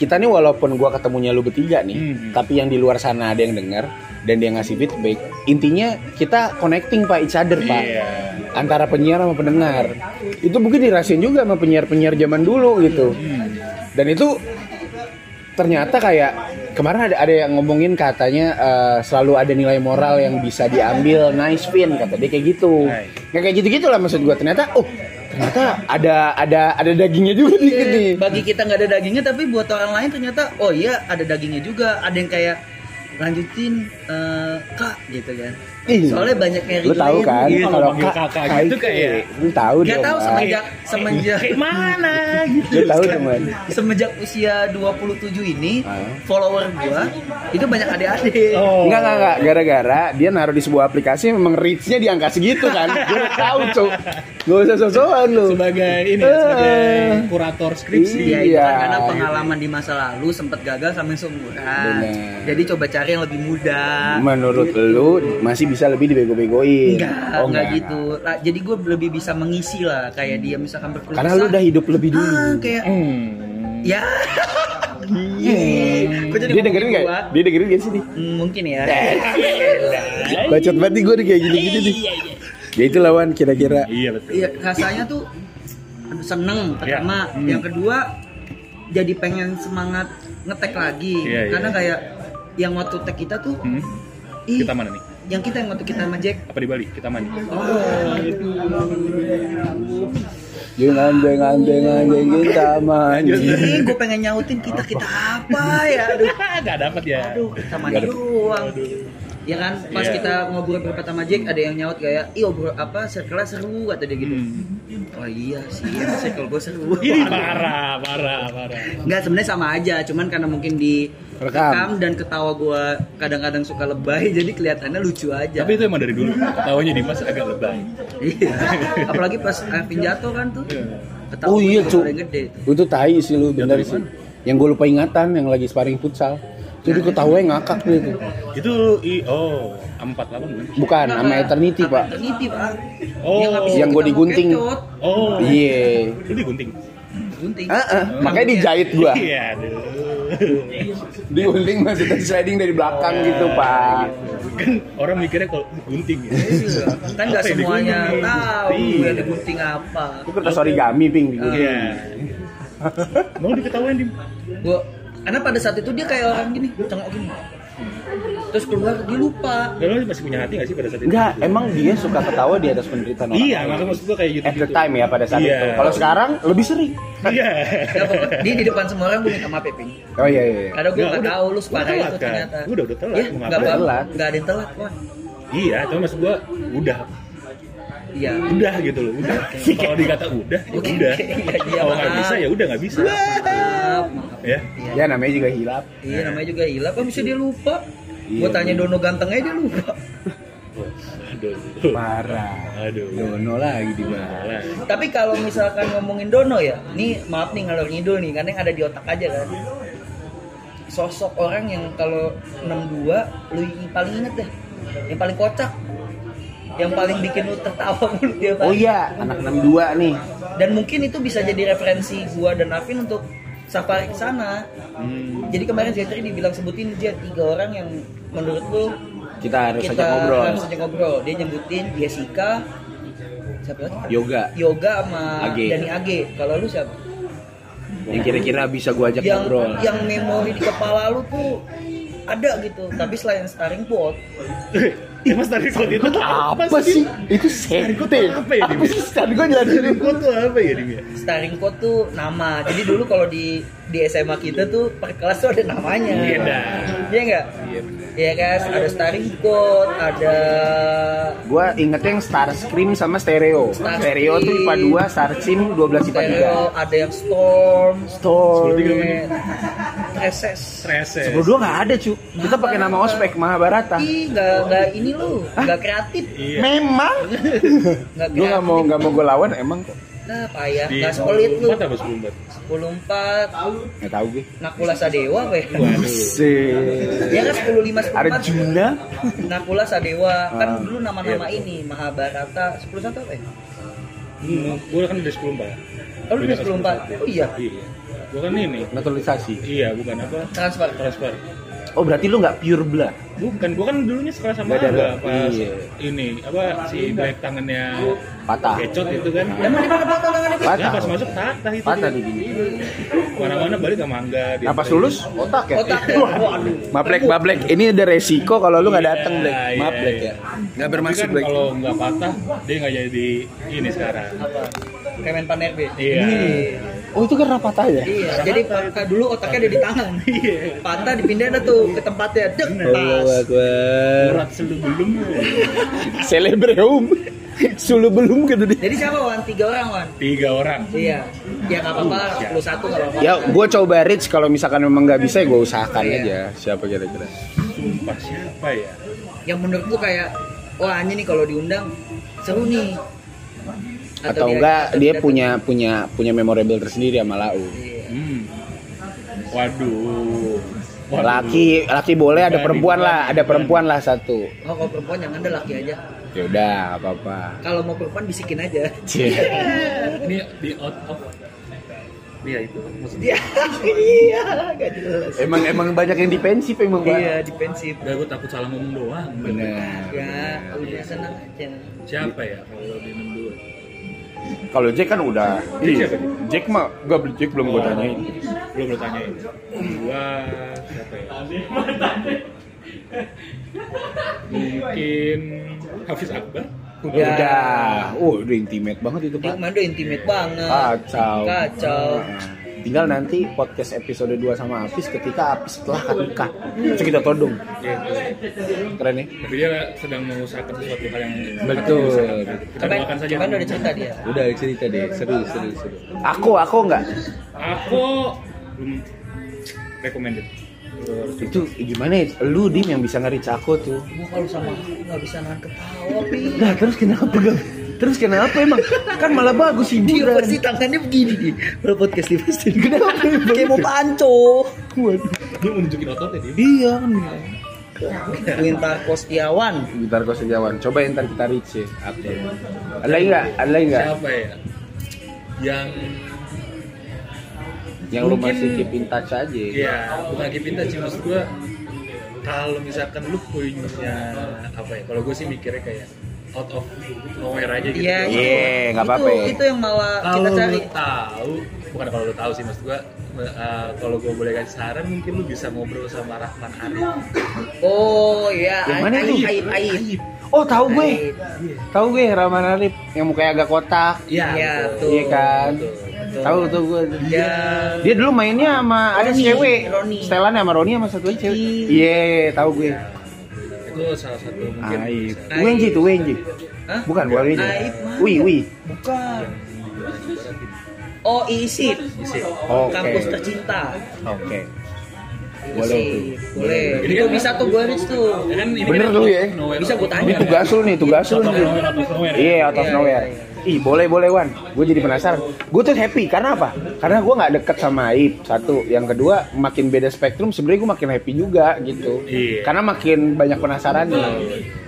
kita nih walaupun gua ketemunya lu bertiga nih, Hmm. tapi yang di luar sana ada yang denger dan dia ngasih feedback. Intinya kita connecting pak each other pak. Iya. Antara penyiar sama pendengar. Itu mungkin dirasain juga sama penyiar-penyiar zaman dulu gitu. Hmm. Dan itu ternyata kayak kemarin ada ada yang ngomongin katanya eh, selalu ada nilai moral yang bisa diambil nice pin kata dia kayak gitu Nice. kayak gitu gitulah maksud gua ternyata oh ternyata ada ada ada dagingnya juga dikit nih. bagi kita nggak ada dagingnya tapi buat orang lain ternyata oh iya ada dagingnya juga. Ada yang kayak lanjutin eh, kak gitu kan Ih, soalnya banyak yang lu tahu kan Iya, kalau manggil kak kakak gitu kayak- lu tahu Gak dong tahu semenjak semenjak mana gitu lu tahu teman semenjak usia 27 ini Ah. follower gua itu banyak adik-adik. oh Enggak, enggak, enggak. Gara-gara dia naruh di sebuah aplikasi memang reach-nya di angka segitu kan. Udah tahu, Cuk. Gak usah sosokan lu. sebagai ini ya, sebagai Eh. kurator skripsi Iya, itu Iya. kan karena pengalaman di masa lalu sempat gagal sama yang seumuran. Jadi coba cari yang lebih muda. Menurut lu masih bisa lebih dibego-begoin. Enggak, Oh, enggak gitu. Lah, jadi gue lebih bisa mengisi lah kayak dia misalkan berkeluh Karena lu udah hidup lebih dulu. Ah, kayak hmm. ya. Iya. Jadi Dia dengerin gak? gua? Dia dengerin gak sih nih? Hmm, mungkin ya. Bacot banget nih gue nih kayak gini-gini nih. Ya itu lawan kira-kira. iya betul Iya, rasanya tuh aduh, seneng pertama. Iya. Hmm. Yang kedua jadi pengen semangat ngetek lagi Iya, iya. karena kayak yang waktu tag kita tuh Hmm. ih, kita mana nih yang kita yang waktu kita sama Jack? Apa di Bali? Kita mana oh Jangan dengan dengan kita mandi. ini gue pengen nyautin kita kita apa ya? Aduh. Nggak dapat ya. Aduh kita mandi doang. Ya kan pas Iya. kita ngobrol berapa sama Jack ada yang nyaut kayak ih obrol apa circle seru kata dia gitu. Hmm. oh iya sih ya, circle gue seru. Ih, parah parah parah. Enggak sebenarnya sama aja, cuman karena mungkin di Rekam. rekam dan ketawa gua kadang-kadang suka lebay jadi kelihatannya lucu aja. tapi itu emang dari dulu ketawanya Dimas agak lebay iya. Apalagi pas Arvin jatuh kan tuh. Ketawa Oh iya, gede tuh. Itu tai sih lu bener sih. Yang gue lupa ingatan yang lagi sparring futsal. Jadi ketawanya ngakak gitu. itu i oh empat delapan bukan Bukan, sama Eternity, Apa Pak. Eternity, Pak. Oh. Yang itu mau digunting. oh Iya. lu digunting Gunting. Heeh, makanya dijahit gua. iya Digunting maksudnya sliding dari belakang gitu, Pak. kan orang mikirnya kalau gunting ya Iya. Kan nggak Apa yang semuanya tahu Iya. yang digunting apa. Itu kertas origami, Ping. iya mau diketawain dim Gua karena pada saat itu dia kayak orang gini, cengok gini. Terus keluar dia lupa. Lalu lu masih punya hati gak sih pada saat itu? Enggak, emang dia suka ketawa di atas penderitaan orang. Iya, makanya maksud gua kayak gitu. At the time ya pada saat Iya. itu. Kalau sekarang lebih sering. Iya. Gak apa-apa. Dia di depan semua orang gue minta maaf ya, Ping. Oh iya iya. iya. Karena gue Nggak, gak udah- tahu lu udah separah itu kan? ternyata. Udah, udah telat, Ya, gak apa Telat. Gak ada yang telat, Wan. Iya, tapi maksud gua udah Iya. udah gitu loh, udah. Kalau dikata udah, ya Oke, udah. oke. Iya, iya, Kalau nggak bisa ya udah nggak bisa. Maaf, maaf. Ya. Iya. Ya namanya juga hilap. Iya namanya juga hilap, kok bisa dia lupa? Iya, Gue tanya iya. Dono ganteng aja dia lupa. Aduh. Parah. Aduh. Dono lagi di. Salah. Tapi kalau misalkan ngomongin Dono ya, nih maaf nih ngalor ngidul nih, karena yang ada di otak aja kan. Sosok orang yang kalau 62 lu yang paling inget deh, yang paling kocak, yang paling bikin lu tertawa mulu dia Oh iya, anak 62 nih. Dan mungkin itu bisa jadi referensi gua dan Afin untuk safari ke sana. Hmm. Jadi kemarin Zetri dibilang sebutin dia tiga orang yang menurut lu Kita harus kita ajak ngobrol. harus ajak ngobrol. Dia nyebutin Jessica, siapa lagi? Yoga. Yoga sama Age. Dani Age. Kalau lu siapa? Yang kira-kira bisa gua ajak yang ngobrol. yang memori di kepala lu tuh ada gitu. Tapi selain starring pot, Ya mas tadi kode itu apa sih? Itu sekte. apa ya, Apa Dim? sih? Tadi gua jelasin. Kode itu apa ya Dim ya? pot tuh nama. Jadi dulu kalau di di SMA kita tuh per kelas tuh ada namanya. Iya dah. Iya enggak? Iya benar. Iya guys, ada starring pot, ada Gua ingetnya yang Starscream sama Stereo. Starscream. Stereo tuh IPA 2, Starscream 12 IPA stereo, ada yang storm, 3. Store. SS. Stress ya. Sebelum dua nggak ada cu. Kita pakai nama ospek Mahabharata. Ih, nggak nggak ini lu, nggak kreatif, Iya. Memang. nggak Gue nggak mau kreatif. nggak mau gue lawan emang kok. Nah, payah, Di nggak sepelit lu. 4 apa sebelum 4? 10 Nggak tahu gue. Nakula Sadewa apa ya? Buset. Ya kan 10 5 10 Arjuna. Nakula Sadewa kan Ah, dulu nama-nama iya. ini Mahabharata 10 1 apa ya? Hmm, gue kan udah 10 4. Oh, udah 10 4. Oh iya, Iya. Gue kan ini. Naturalisasi. Iya, bukan apa? transfer. Transfer. Oh berarti lu nggak pure blood. Bukan, gue kan dulunya sekolah sama beda. pas Iya. ini apa si baik tangannya Patah. kecot itu kan. Emang di mana patah tangannya? Patah. Ya pas masuk patah itu. Patah di gini. Mana-mana balik sama Angga. dia. Nah pas lulus otak ya. Otak. Waduh. Mablek, Mablek. Ini ada resiko kalau lu nggak datang. Iya, Maaf, iya, Blek iya. ya. Nggak bermaksud, kan Blek. kalau nggak patah, dia nggak jadi ini sekarang. Apa? Kemen Panerbe. Iya. Oh itu karena patah ya? Iya, jadi patah dulu otaknya ada di tangan. Iya. Patah dipindahin dah tuh ke tempatnya. Dek. Akbar. Urat selu belum. Celebreum. Sulu belum gitu deh. Jadi siapa Wan? Tiga orang Wan. Tiga orang. Iya. Ya nggak apa-apa. Lu satu nggak apa-apa. Ya, gue coba reach kalau misalkan memang nggak bisa, gue usahakan Iya. aja. Siapa kira-kira? Sumpah siapa ya? Yang menurut lu kayak, wah ini nih kalau diundang seru nih. Atau, dia- enggak atau dia punya punya punya memorable tersendiri sama Lau. Iya. Hmm. Waduh. Waduh. Laki laki boleh ada perempuan lah, ada perempuan lah satu. Oh kalau perempuan jangan ada laki aja. Ya udah, apa-apa. Kalau mau perempuan bisikin aja. Cie. Ini di out of Iya itu maksudnya. Iya, iya, gak jelas. Emang emang banyak yang defensif emang Bang. Iya, defensif. Udah gue takut salah ngomong doang. Bener. Ya, udah senang aja. Siapa ya kalau di 62? Kalau Jack kan udah. Jack Iya. siapa? Jack mah gak beli Jack belum gue tanyain. Belum lo tanyain. Gua siapa ya? Mungkin Hafiz Akbar. Ya. Udah. Oh, udah intimate banget itu, Dia Pak. kemarin udah intimate banget. Kacau. Kacau. Nah, Tinggal nanti podcast episode 2 sama Apis ketika Apis setelah nikah. Itu kita todong. Betul. Keren ya? Tapi dia sedang mengusahakan sesuatu hal yang Betul. Kita doakan saja. kemarin udah cerita dia. Udah cerita deh, seru seru seru. Aku aku enggak. Aku belum recommended. Itu gimana ya? Lu dim yang bisa nge-reach aku tuh. Gua kalau sama aku nggak bisa nahan ketawa, Pi. Nah, terus kenapa gak? Terus kenapa emang? Kan malah bagus Dia hiburan. pasti tangannya begini nih. Kalau podcast dia pasti Kenapa? kayak mau panco. Waduh. Dia mau nunjukin ototnya dia. Iya kan. Lintar Kostiawan. Gitar kau sejauhan. Coba ntar kita reach ya. Apa? Ada lagi nggak? Ada lagi nggak? Siapa ya? Yang Yang lu Mungkin- masih keep in touch aja. ya bukan keep in touch sih, maksud gua kalau misalkan lu punya apa ya? Kalau gue sih mikirnya kayak out of nowhere aja gitu. Iya, Iya, nggak apa-apa Itu, ya. itu yang malah Kalau kita cari. lu tahu, bukan kalau lu tahu sih maksud gua eh, kalau gue boleh kasih saran mungkin lu bisa ngobrol sama Rahman Arif. Oh iya, Yang mana aib, tuh? aib, aib. Oh tahu gue. Aib. Tahu gue Rahman Arif yang mukanya agak kotak. Iya, betul. Iya kan? Betul. Tahu tuh gue. Ya. Dia dulu mainnya sama ada cewek. Roni. Setelan sama Roni sama satu cewek. Ih. Iya, tahu gue. Itu salah satu mungkin Aib. Wenji tuh Wenji. Hah? Bukan, bukan Wenji. Aib mana? Wi, wi. Bukan. Oh, isip. Isi. Oke. Kampus tercinta. Oke. Boleh tuh. Isip. Boleh. Ini Itu kan- bisa tuh gue reach tuh. Kan ini Bener kan lu ya? Bisa gua tanya. Ini tugas lu nih, tugas lu Out of nih. Iya, out of Iya, nowhere. Ih, boleh boleh Wan. Gue jadi penasaran. Gue tuh happy karena apa? Karena gue nggak deket sama Aib. Satu, yang kedua makin beda spektrum. Sebenarnya gue makin happy juga gitu. Iya. Karena makin banyak penasarannya.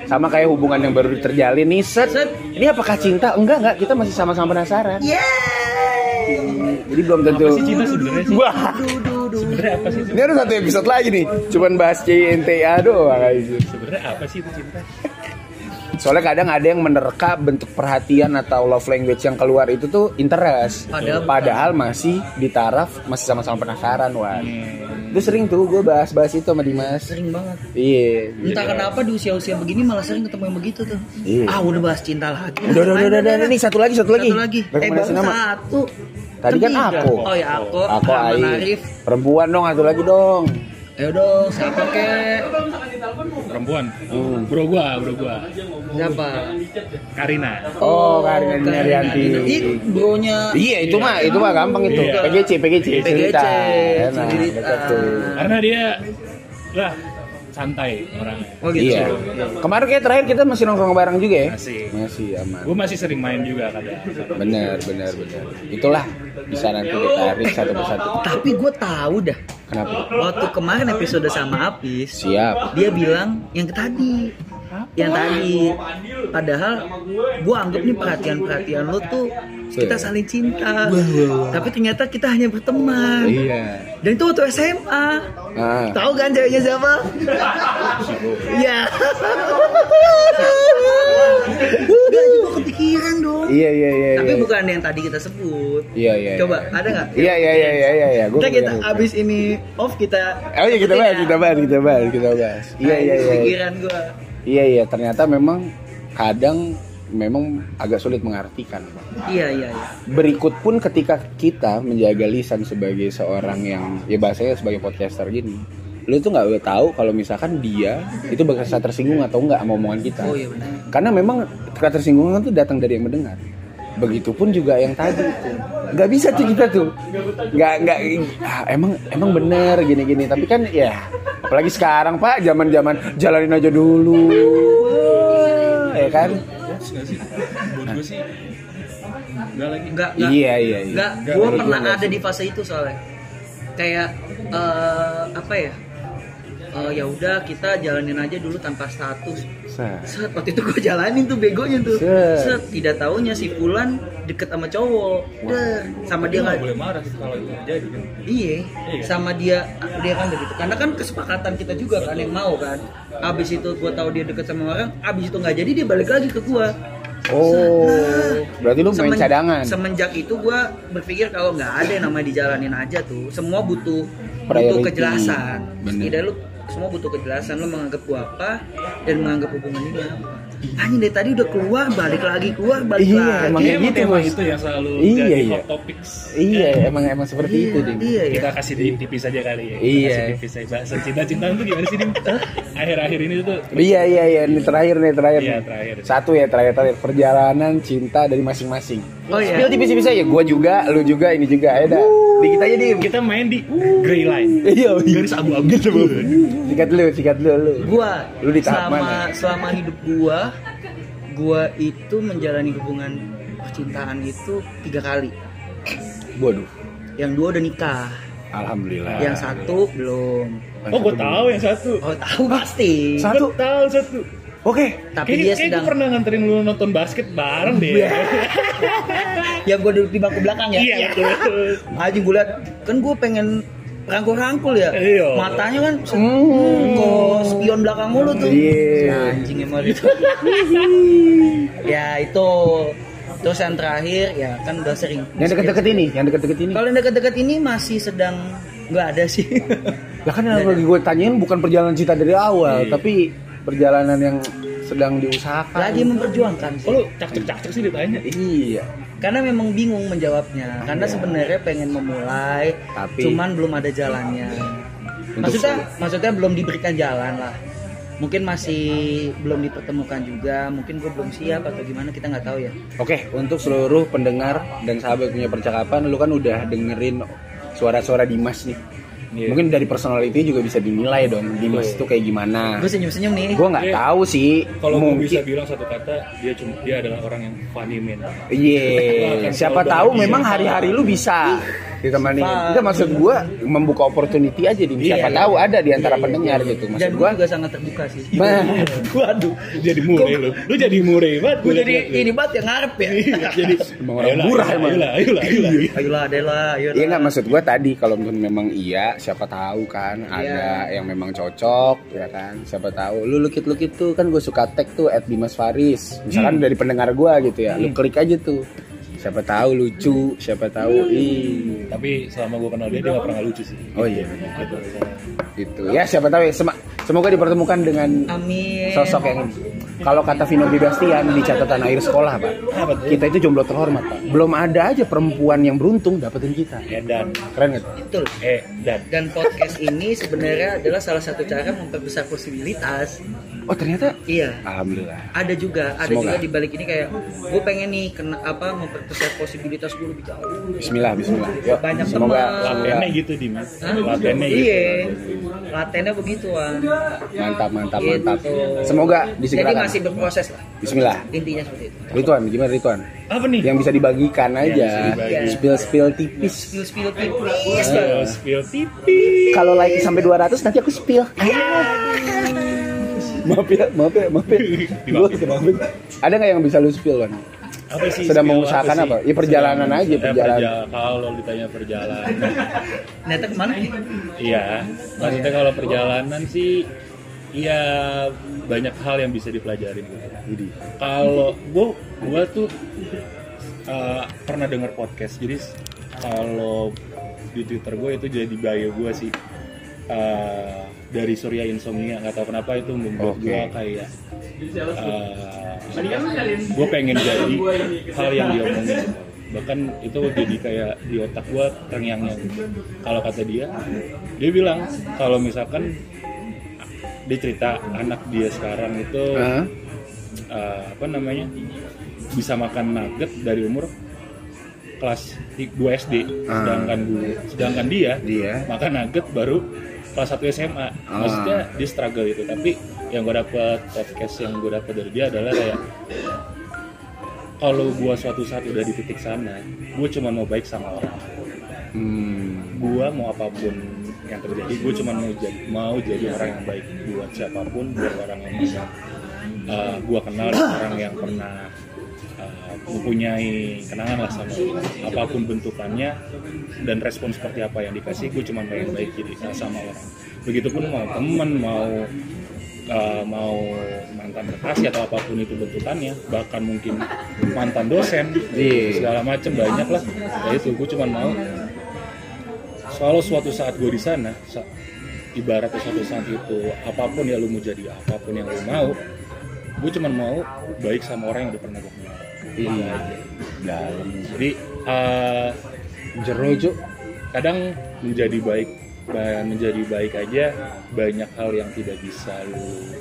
Sama kayak hubungan yang baru terjalin nih. Set. Ini apakah cinta? Enggak enggak. Kita masih sama-sama penasaran. Yeay. Jadi belum tentu. Apa sih cinta sebenarnya sih? Wah. Sebenarnya apa sih itu Ini ada satu episode lagi nih, cuman bahas CNTA doang aja. sebenarnya apa sih itu cinta Soalnya kadang ada yang menerka bentuk perhatian atau love language yang keluar itu tuh interest. Padahal Padahal masih di taraf masih sama-sama penasaran, Wan. Hmm. Itu sering tuh gue bahas-bahas itu sama Dimas. Sering banget. Iya. Entah kenapa di usia-usia begini malah sering ketemu yang begitu tuh. Iya. Ah udah bahas cinta lagi. Udah, udah, udah, udah, udah, nih satu lagi, satu lagi. Satu lagi. Eh baru satu. Tadi kan aku. Oh ya aku. Aku. Arif. Perempuan dong, satu lagi dong. Ayo dong, siapa kek? perempuan Hmm. bro gua bro gua Siapa? Karina Oh, Karina Diniaryanti. Ih, bronya Iya, itu mah, itu mah gampang itu. Iya. PGC, PGC, PGC, cerita. Karena dia lah santai orangnya Oh gitu. Iya. Kemarin kayak terakhir kita masih nongkrong bareng juga ya? Masih. Masih aman. gue masih sering main juga kadang Bener, bener, bener. Itulah bisa nanti ditarik satu persatu. Tapi gue tahu dah. Kenapa? Waktu kemarin episode sama Apis, Siap. dia bilang yang tadi yang tadi padahal gue anggap nih perhatian perhatian lo tuh kita saling cinta tapi ternyata kita hanya berteman Iya. dan itu waktu SMA Ah. tahu kan ceweknya siapa Iya Gak juga kepikiran dong Iya, iya, iya. tapi iya. bukan yang tadi kita sebut Iya, iya. coba ada nggak Iya, iya, iya, iya, iya, iya. Gua kita kita abis ini off kita Oh iya kita bahas, ya. kita bahas, kita bahas, kita bahas. Iya, Nah, iya, iya. pikiran gue Iya, iya. Ternyata memang kadang memang agak sulit mengartikan. iya iya iya Berikut pun ketika kita menjaga lisan sebagai seorang yang ya bahasanya sebagai podcaster gini, lu tuh nggak tahu kalau misalkan dia itu bakal tersinggung atau enggak sama omongan kita. oh iya benar Karena memang ketersinggungan tuh datang dari yang mendengar. Begitupun juga yang tadi itu. Nggak bisa tuh kita tuh. Nggak nggak ah, emang emang bener gini-gini. Tapi kan ya apalagi sekarang Pak, zaman-zaman jalanin aja dulu. Ya kan? nggak sih buat gue sih enggak lagi enggak enggak Iya iya iya. enggak pernah gua enggak ada di fase itu soalnya kayak eh, apa ya Eh, ya udah kita jalanin aja dulu tanpa status Set. set waktu itu gue jalanin tuh begonya tuh Set. set tidak taunya si Fulan deket sama cowok Der, sama dia nggak boleh marah sih kalau itu terjadi kan Iya, Iya. sama dia dia kan begitu. Karena kan kesepakatan kita juga kan yang mau kan. Abis itu gua tahu dia deket sama orang, abis itu nggak jadi dia balik lagi ke gua. Oh, berarti lu main Semen- cadangan. Semenjak itu gua berpikir kalau nggak ada yang namanya dijalanin aja tuh. Semua butuh butuh Priority. kejelasan. Bener. Setidaknya lu semua butuh kejelasan lu menganggap gua apa dan menganggap hubungan ini apa. Anjing dari tadi udah keluar, balik lagi keluar, balik Iya, lagi. emang Kayaknya gitu, Bos. itu yang selalu Iya, jadi iya. hot topics Iya, emang emang seperti itu, Dim. Iya, iya. kita kasih di tipis aja kali ya Kita Iya. kasih tipis aja bahasa cinta-cintaan tuh gimana sih Dim? akhir-akhir ini tuh Iya iya iya, ini terakhir nih terakhir. Iya, terakhir. Satu ya terakhir terakhir perjalanan cinta dari masing-masing. Oh iya. Spill tipis-tipis aja, gua juga, lu juga, ini juga. Ayo dah. Dikit aja dim. kita main di gray line Iya, garis abu-abu Sikat lu, sikat lu, lu. gua Lu di mana? selama hidup gua gua itu menjalani hubungan percintaan itu tiga kali Waduh. yang dua udah nikah Alhamdulillah. yang satu belum oh gue tahu yang satu oh tahu pasti Satu. Gue tahu satu Oke. tapi Kayak, dia kayak sedang gue pernah nganterin lu nonton basket bareng deh. yang gua duduk di bangku belakang ya Iya betul. aja gua liat kan gua pengen rangkul-rangkul ya Iya. matanya kan hmm, kok spion belakang mulu tuh Iya. anjing emang itu ya itu terus yang terakhir ya kan udah sering Yang deket-deket ini, yang deket-deket ini. Kalau yang dekat-dekat ini masih sedang nggak ada sih. Lah kan yang lagi gue tanyain bukan perjalanan cinta dari awal, Iya. tapi perjalanan yang sedang diusahakan. Lagi memperjuangkan. Oh, lu cak-cak sih ditanya. Iya. Karena memang bingung menjawabnya. Karena sebenarnya pengen memulai, Tapi- cuman belum ada jalannya. Untuk- Maksudnya, maksudnya belum diberikan jalan lah. Mungkin masih belum dipertemukan juga. Mungkin gue belum siap atau gimana kita nggak tahu ya. Oke, untuk seluruh pendengar dan sahabat punya percakapan, lu kan udah dengerin suara-suara Dimas nih. Iya. Mungkin dari personality juga bisa dinilai dong Dimas Betul. itu kayak gimana. Gue senyum-senyum nih. Gue nggak Iya. tahu sih. Kalau mungkin. bisa bilang satu kata, dia cuma dia adalah orang yang funny man. Iya. Akan Siapa tahu memang hari-hari lu bisa. Ditemani Sifat. itu maksud gua membuka opportunity aja di siapa Iya, tahu ada di antara Iya, pendengar iya. gitu Dan maksud gue gua juga sangat terbuka sih. Nah. Waduh. jadi mure lu lu jadi mure banget gua jadi ini banget yang ngarep ya. jadi Emang orang ayolah, murah ayolah, emang. ayolah ayolah ayolah Ayolah, Adela, ayolah. Iya nggak maksud gua tadi kalau memang iya siapa tahu kan ada yang memang cocok ya kan siapa tahu lu lukit lukit tuh kan gue suka tag tuh at Dimas Faris misalkan dari pendengar gua gitu ya lu klik aja tuh siapa tahu lucu siapa tahu ih. Tapi selama gue kenal dia dia gak pernah lucu sih. Oh iya gitu. Gitu. Ya siapa tahu ya. Semoga dipertemukan dengan Amin. sosok yang ini. Kalau kata Vino Bibastian di catatan akhir sekolah pak kita itu jomblo terhormat pak. Belum ada aja perempuan yang beruntung dapetin kita. Eh dan. Keren nggak Betul. eh dan. Dan podcast ini sebenarnya adalah salah satu cara memperbesar posibilitas. Oh ternyata Iya. alhamdulillah Ada juga, ada Semoga. juga di balik ini kayak gue pengen nih kena apa memperbesar posibilitas gue lebih jauh. Bismillah Bismillah yuk Banyak semoga latennya gitu Dimas Hah? latennya gitu Iya. Latennya begituan. mantap mantap Gitu. mantap semoga Jadi disegerakan masih berproses lah. Bismillah Intinya seperti itu. Rituan gimana Rituan apa nih yang bisa dibagikan aja dibagi. spill spill tipis Spill spill tipis. Oh, spill tipis kalau like sampai 200 nanti aku spill maaf ya maaf ya maaf ya. Gua ada nggak yang bisa lu spill kan apa sih Sedang mengusahakan apa? Ya, perjalanan Sedang- aja, perjalanan. perja- kalau ditanya perjalanan. Ternyata ke mana iya. Maksudnya kalau perjalanan sih Iya banyak hal yang bisa dipelajarin. Gitu. jadi Kalau gua gua tuh uh, pernah dengar podcast. Jadi kalau di Twitter gue itu jadi bio gue sih uh, dari Surya Insomnia nggak tahu kenapa itu membuat Oke. gue kayak uh, gue pengen jadi hal yang dia omongin bahkan itu jadi kayak di otak gue terngiang-ngiang kalau kata dia dia bilang kalau misalkan dia cerita anak dia sekarang itu Hah? uh, apa namanya bisa makan nugget dari umur kelas 2 SD Ah. sedangkan gue sedangkan dia dia makan nugget baru kelas 1 SMA Ah. maksudnya dia struggle itu tapi yang gue dapet podcast yang gue dapet dari dia adalah kayak kalau gue suatu saat udah di titik sana gue cuma mau baik sama orang hmm. gue mau apa pun yang terjadi gue cuma mau jadi mau jadi orang yang baik buat siapa pun buat orang yang bisa uh, gue kenal orang yang pernah mempunyai kenangan lah sama apa pun bentukannya dan respon seperti apa yang dikasih gue cuma pengen baik jadi sama orang. Begitupun mau temen mau uh, mau mantan kekasih atau apa pun itu bentukannya bahkan mungkin mantan dosen Iya. segala macem banyak lah. Ya itu gue cuma mau kalau suatu saat gue di sana sa- ibaratnya suatu saat itu apa pun ya lu mau jadi apa pun yang lu mau gue cuma mau baik sama orang yang udah pernah gue kenal iya. Dalam. Jadi uh, jero Cuk. kadang menjadi baik ba- menjadi baik aja banyak hal yang tidak bisa lu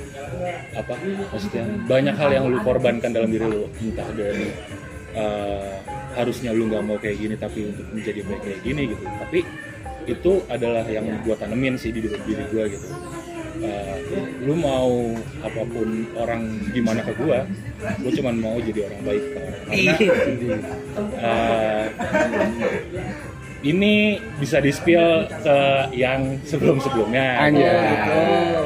apa maksudnya banyak hal yang lu korbankan dalam diri lu. Entah dari uh, harusnya lu nggak mau kayak gini tapi untuk menjadi baik kayak gini gitu. Tapi itu adalah yang gua tanemin sih di diri diri gua gitu Uh, lu mau apa pun orang gimana ke gua gua cuman mau jadi orang baik ke orang karena Iya. uh, ini bisa di spill ke yang sebelum-sebelumnya. Anjay. Oh,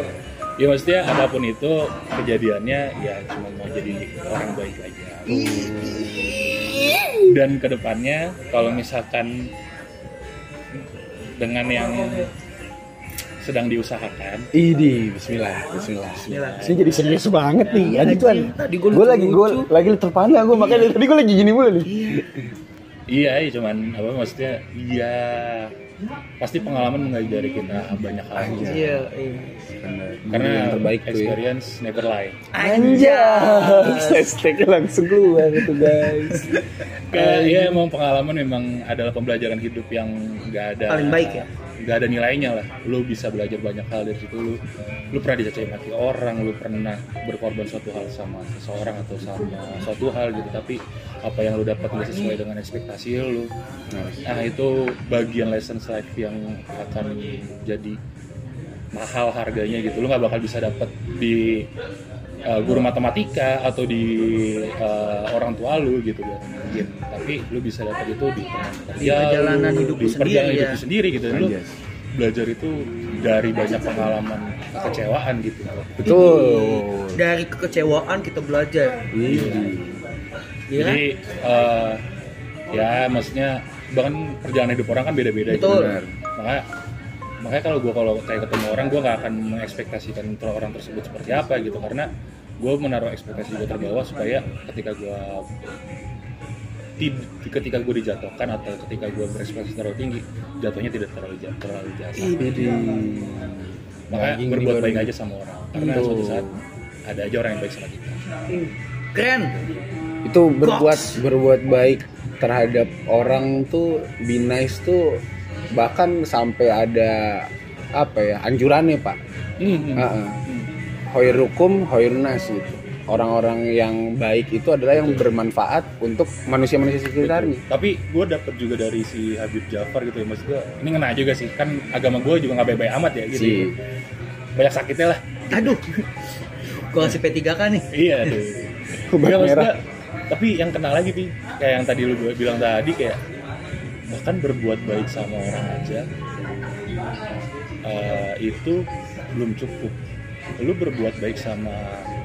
Ya maksudnya apa pun itu kejadiannya ya cuma mau jadi orang baik aja. Dan ke depannya kalau misalkan dengan yang sedang diusahakan, Idi, Bismillah, Bismillah. Bismillah. Ini jadi serius banget nih, Iya, tuan. anjing. Tadi gua Gue lagi, gue lucu. lagi terpana gue makanya dari tadi gue lagi gini mulu nih. Iya. iya, iya cuman apa maksudnya iya pasti pengalaman mengajari kita banyak hal. Iya, iya. Karena yang terbaik tuh ya. experience never lie. Anjay, hashtagnya langsung keluar itu guys. Kayak ya emang pengalaman memang adalah pembelajaran hidup yang nggak ada Paling baik ya? Nggak ada nilainya lah. Lu bisa belajar banyak hal dari situ. Lu lu pernah dicaci maki orang lu pernah berkorban suatu hal sama seseorang atau sama suatu hal gitu. Tapi apa yang lu dapat nggak sesuai dengan ekspektasi lu nah itu bagian lessons life yang akan jadi mahal harganya gitu. Lu nggak bakal bisa dapat di uh, guru matematika atau di uh, orang tua lu gitu kan mungkin tapi lu bisa dapat itu di Di perjalanan hidup lu di perjalanan sendiri, hidup ya. sendiri gitu. Dan lu belajar itu dari banyak pengalaman kekecewaan gitu. Betul. Dari kekecewaan kita belajar. Iya. Kan? jadi uh, ya maksudnya bahkan perjalanan hidup orang kan beda-beda Betul. gitu makanya makanya kalau gue kalau kayak ketemu orang gue nggak akan mengekspektasikan orang tersebut seperti apa gitu. Karena gue menaruh ekspektasi gue terbawah supaya ketika gue ketika gue dijatuhkan atau ketika gue berekspektasi terlalu tinggi jatuhnya tidak terlalu jatuh terlalu jatuh Widih. makanya Daging berbuat baik aja sama orang. Karena Betul. suatu saat ada aja orang yang baik sama kita. Keren. Itu berbuat berbuat baik terhadap orang tuh be nice tuh bahkan sampai ada apa ya anjurannya pak. Hmm, hmm. Heeh. Hoirukum hoirnas gitu. Orang-orang yang baik itu adalah yang bermanfaat untuk manusia-manusia sekitarnya. Tapi gue dapet juga dari si Habib Jafar gitu ya maksud gue ini ngena juga sih. Kan agama gue juga nggak baik-baik amat ya gitu. Si. Banyak sakitnya lah. Aduh. Gua kasih P3K nih. Iya Nggak, maksud merah. gua, tapi yang kenal lagi pi. Kayak yang tadi lu bilang tadi kayak bahkan berbuat baik sama orang aja eh, itu belum cukup. Lu berbuat baik sama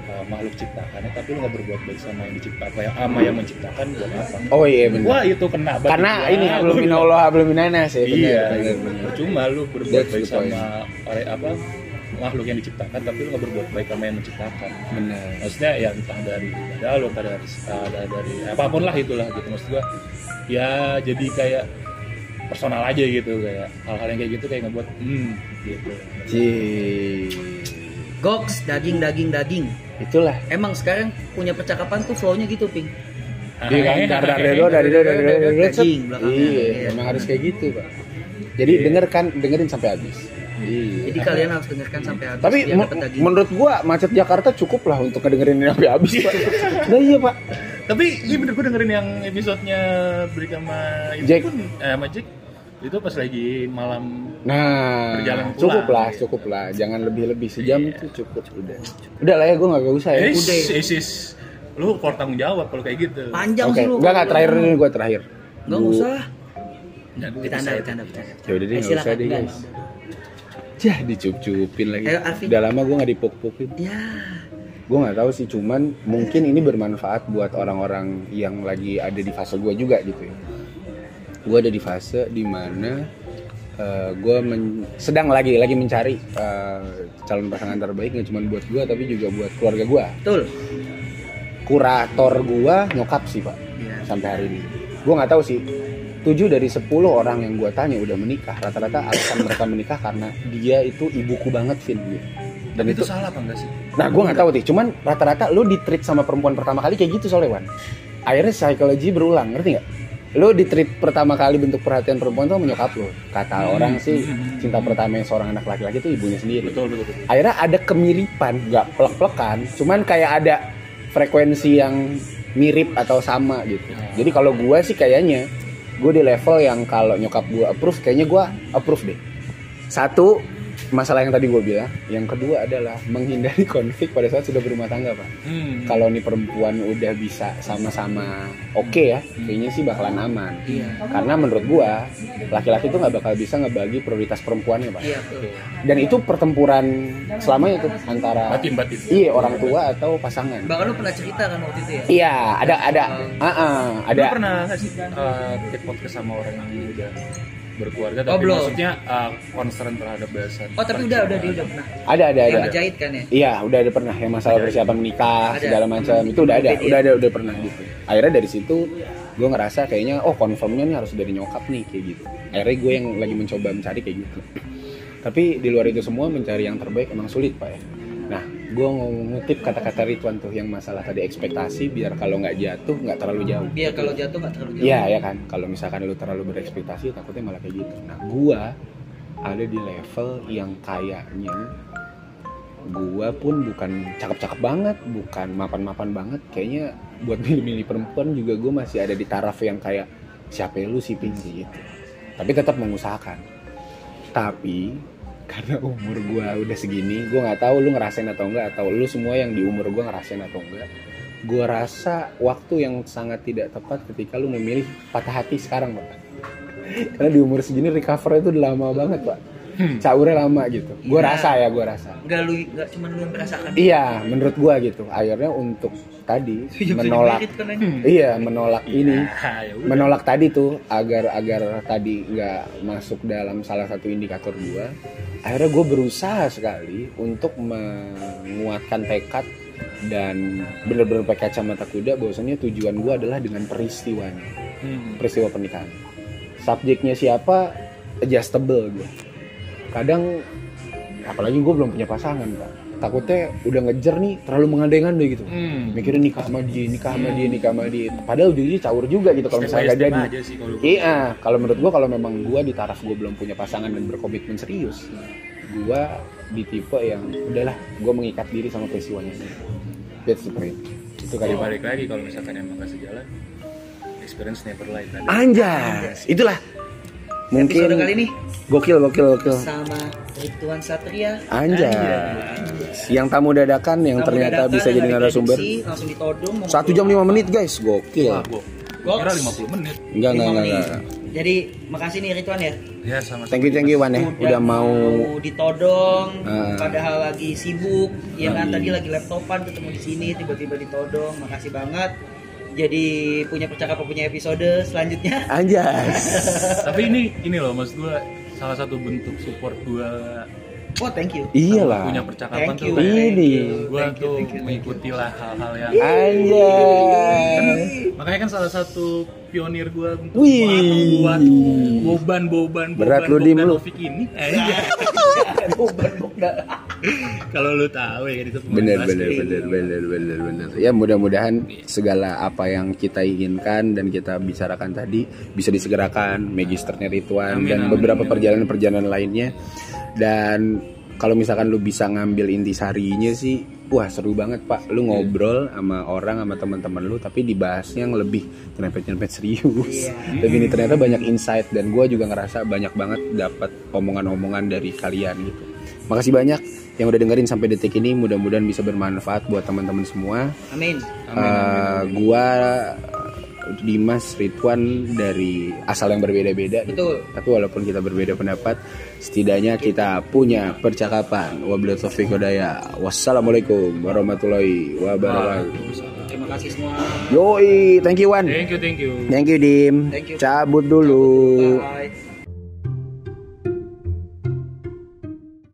eh, makhluk ciptaannya tapi lu nggak berbuat baik sama yang diciptakan apa yang ama yang menciptakan buat apa? Oh iya benar. Wah itu kena banget. Karena gua. ini belum minallah belum minanas ya benar, iya benar. percuma lu berbuat That's baik sama oleh apa makhluk yang diciptakan tapi lu nggak berbuat baik sama yang menciptakan benar maksudnya ya entah dari ibadah lo entah dari ada dari apa pun lah itulah gitu maksud gua ya jadi kayak personal aja gitu kayak hal-hal yang kayak gitu kayak ngebuat hmm gitu Cih. goks daging daging daging itulah emang sekarang punya percakapan tuh flownya gitu ping Iya kan, dar dar dari dari dari dari dari dari Daging belakangnya. Iya, Iya. emang harus kayak gitu, Pak. Jadi dengarkan, dengerin sampai habis. Iya. jadi kalian harus dengarkan sampai habis Tapi menurut gua macet Jakarta cukup lah untuk ngedengerin ini sampai habis, Pak. Nah iya, Pak. tapi iya bener gue dengerin yang episodenya Break sama itu Jack. pun eh, sama Jack itu pas lagi malam Nah, Berjalan pulang. cukup lah, cukup lah. Jangan lebih-lebih sejam Iya. itu cukup udah. Udah lah ya, gua nggak usah ya. eh, udah. sis, sis, lu kalau tanggung jawab kalau kayak gitu panjang Oke, sih lu enggak enggak terakhir ini gua terakhir. nggak Gua- usah Jangan bercanda bisa. bercanda bercanda Ya udah deh, Eh, nggak usah deh, Enggak, guys. Jah, dicup-cupin lagi. Ayo, Alvin. Udah lama gua nggak dipuk-pukin. ya gue nggak tahu sih cuman mungkin ini bermanfaat buat orang-orang yang lagi ada di fase gue juga gitu ya gue ada di fase di mana gue sedang lagi lagi mencari eh, calon pasangan terbaik nggak cuma buat gue tapi juga buat keluarga gue betul kurator gue nyokap sih pak Iya. sampai hari ini gue nggak tahu sih 7 dari 10 orang yang gue tanya udah menikah rata-rata alasan mereka menikah karena dia itu ibuku banget Vin gitu. dan itu itu salah apa enggak sih? Nah, gue nggak tahu sih. Cuman rata-rata lu di treat sama perempuan pertama kali kayak gitu soalnya, Wan. Akhirnya psikologi berulang, ngerti nggak? Lu di treat pertama kali bentuk perhatian perempuan tuh menyokap lu. Kata Hmm. orang sih, cinta pertama yang seorang anak laki-laki itu ibunya sendiri. Betul, betul, betul. Akhirnya ada kemiripan, nggak plek-plekan, cuman kayak ada frekuensi yang mirip atau sama gitu. Jadi kalau gue sih kayaknya gue di level yang kalau nyokap gue approve, kayaknya gue approve deh. Satu, masalah yang tadi gue bilang. Yang kedua adalah menghindari konflik pada saat sudah berumah tangga, Pak. Hmm. Kalau nih perempuan udah bisa sama-sama oke ya, kayaknya sih bakalan aman. iya Karena menurut gua laki-laki tuh nggak bakal bisa ngebagi prioritas perempuannya, Pak. iya Dan itu pertempuran selamanya tuh antara batin batin. iya orang tua atau pasangan. bahkan lu pernah cerita kan waktu itu ya Iya, ada ada ah, ah, Ada ada pernah nggak sih uh, take podcast sama orang yang udah berkeluarga Oh, tapi belum. maksudnya uh, concern terhadap bahasan. oh tapi udah udah dia udah pernah ada ada ada. yang ngejahit kan ya Iya, udah ada pernah yang masalah persiapan menikah Ada. segala macam itu udah ada, Iya. udah ada, udah pernah gitu. Akhirnya dari situ gue ngerasa kayaknya oh confirmnya nih harus dari nyokap nih kayak gitu. Akhirnya gue yang lagi mencoba mencari kayak gitu. Tapi di luar itu semua mencari yang terbaik emang sulit pak ya. Gue ngutip kata-kata Ridwan tuh yang masalah tadi ekspektasi biar kalau nggak jatuh nggak terlalu jauh. biar kalau jatuh nggak terlalu jauh Iya ya kan. Kalau misalkan lu terlalu berekspektasi takutnya malah kayak gitu. Nah, gua ada di level yang kayaknya gua pun bukan cakep-cakep banget, bukan mapan-mapan banget. Kayaknya buat milih-milih perempuan juga gua masih ada di taraf yang kayak siapa lu sih Ping gitu. Tapi tetap mengusahakan. Tapi karena umur gua udah segini gua nggak tahu lu ngerasain atau enggak atau lu semua yang di umur gua ngerasain atau enggak gua rasa waktu yang sangat tidak tepat ketika lu memilih patah hati sekarang pak. Karena di umur segini recover itu lama banget pak caurnya lama gitu. Gua Iya. rasa ya gua rasa. Enggak lu enggak cuma lu yang merasakan. iya menurut gua gitu. Akhirnya untuk tadi Iya, menolak merit kan anjing. iya menolak ini. ya menolak tadi tuh agar agar tadi nggak masuk dalam salah satu indikator gua. Akhirnya gue berusaha sekali untuk menguatkan tekad dan bener-bener pakai kacamata kuda bahwasanya tujuan gua adalah dengan peristiwanya. Hmm. peristiwa pernikahan. Subjeknya siapa adjustable gue kadang apalagi gue belum punya pasangan pak. Takutnya udah ngejar nih terlalu mengandai-ngandai gitu. Hmm. mikirin nikah sama dia nikah sama dia nikah sama dia. Padahal ujungnya caur juga gitu kalau misalnya gak jadi. sih iya kalau menurut gua kalau memang gua di taraf gua belum punya pasangan dan berkomitmen serius gua di tipe yang udahlah gua mengikat diri sama peristiwanya. That's the point. Itu kali Ya, balik lagi kalau misalkan emang gak sejalan experience never lie tadi anjas itulah mungkin Episode kali ini. Gokil gokil gokil. Sama Rituan Satria. anjas yang tamu dadakan yang Tamu ternyata dadakan bisa jadi narasumber. Langsung ditodong. satu jam lima menit guys. Gokil. Wah gua Goks. kira 50 menit. Enggak enggak Lima enggak, enggak. Jadi makasih nih Rituan ya. ya sama thank you thank you Wan ya. Udah mau ditodong Ah. padahal lagi sibuk. Ya kan tadi lagi laptopan ketemu di sini tiba-tiba ditodong. Makasih banget jadi punya percakapan punya episode selanjutnya. Anjas. Tapi ini ini loh maksud gua salah satu bentuk support gua. Oh thank you. Iyalah. Punya percakapan thank tuh you kayak thank Ini. you, gua thank you, tuh mengikuti lah hal-hal yang anjas. Makanya kan salah satu pionir gua untuk Wih. membuat boban boban Berat boban lu, Dim, lu. Ini eh. Boban, boban. kalau lu tahu ya itu bener bener bener bener bener bener ya mudah-mudahan segala apa yang kita inginkan dan kita bicarakan tadi bisa disegerakan magisternya Rituan Amin, dan amin, beberapa perjalanan-perjalanan lainnya dan kalau misalkan lu bisa ngambil intisarinya sih wah seru banget pak. Lu ngobrol sama orang sama teman-teman lu tapi dibahasnya yang lebih nyerempet-nyerempet serius. Iya. tapi ini ternyata banyak insight dan gue juga ngerasa banyak banget dapat omongan-omongan dari kalian gitu. Makasih banyak yang udah dengerin sampai detik ini. Mudah-mudahan bisa bermanfaat buat teman-teman semua. Amin. Eh, gua Dimas Ridwan dari asal yang berbeda-beda betul. Tapi walaupun kita berbeda pendapat setidaknya kita punya percakapan. Wabillahi taufiq hidayah. Wassalamualaikum warahmatullahi wabarakatuh. Terima kasih semua. Yoi thank you Wan. Thank you thank you. Thank you Dim. Thank you. cabut dulu. Bye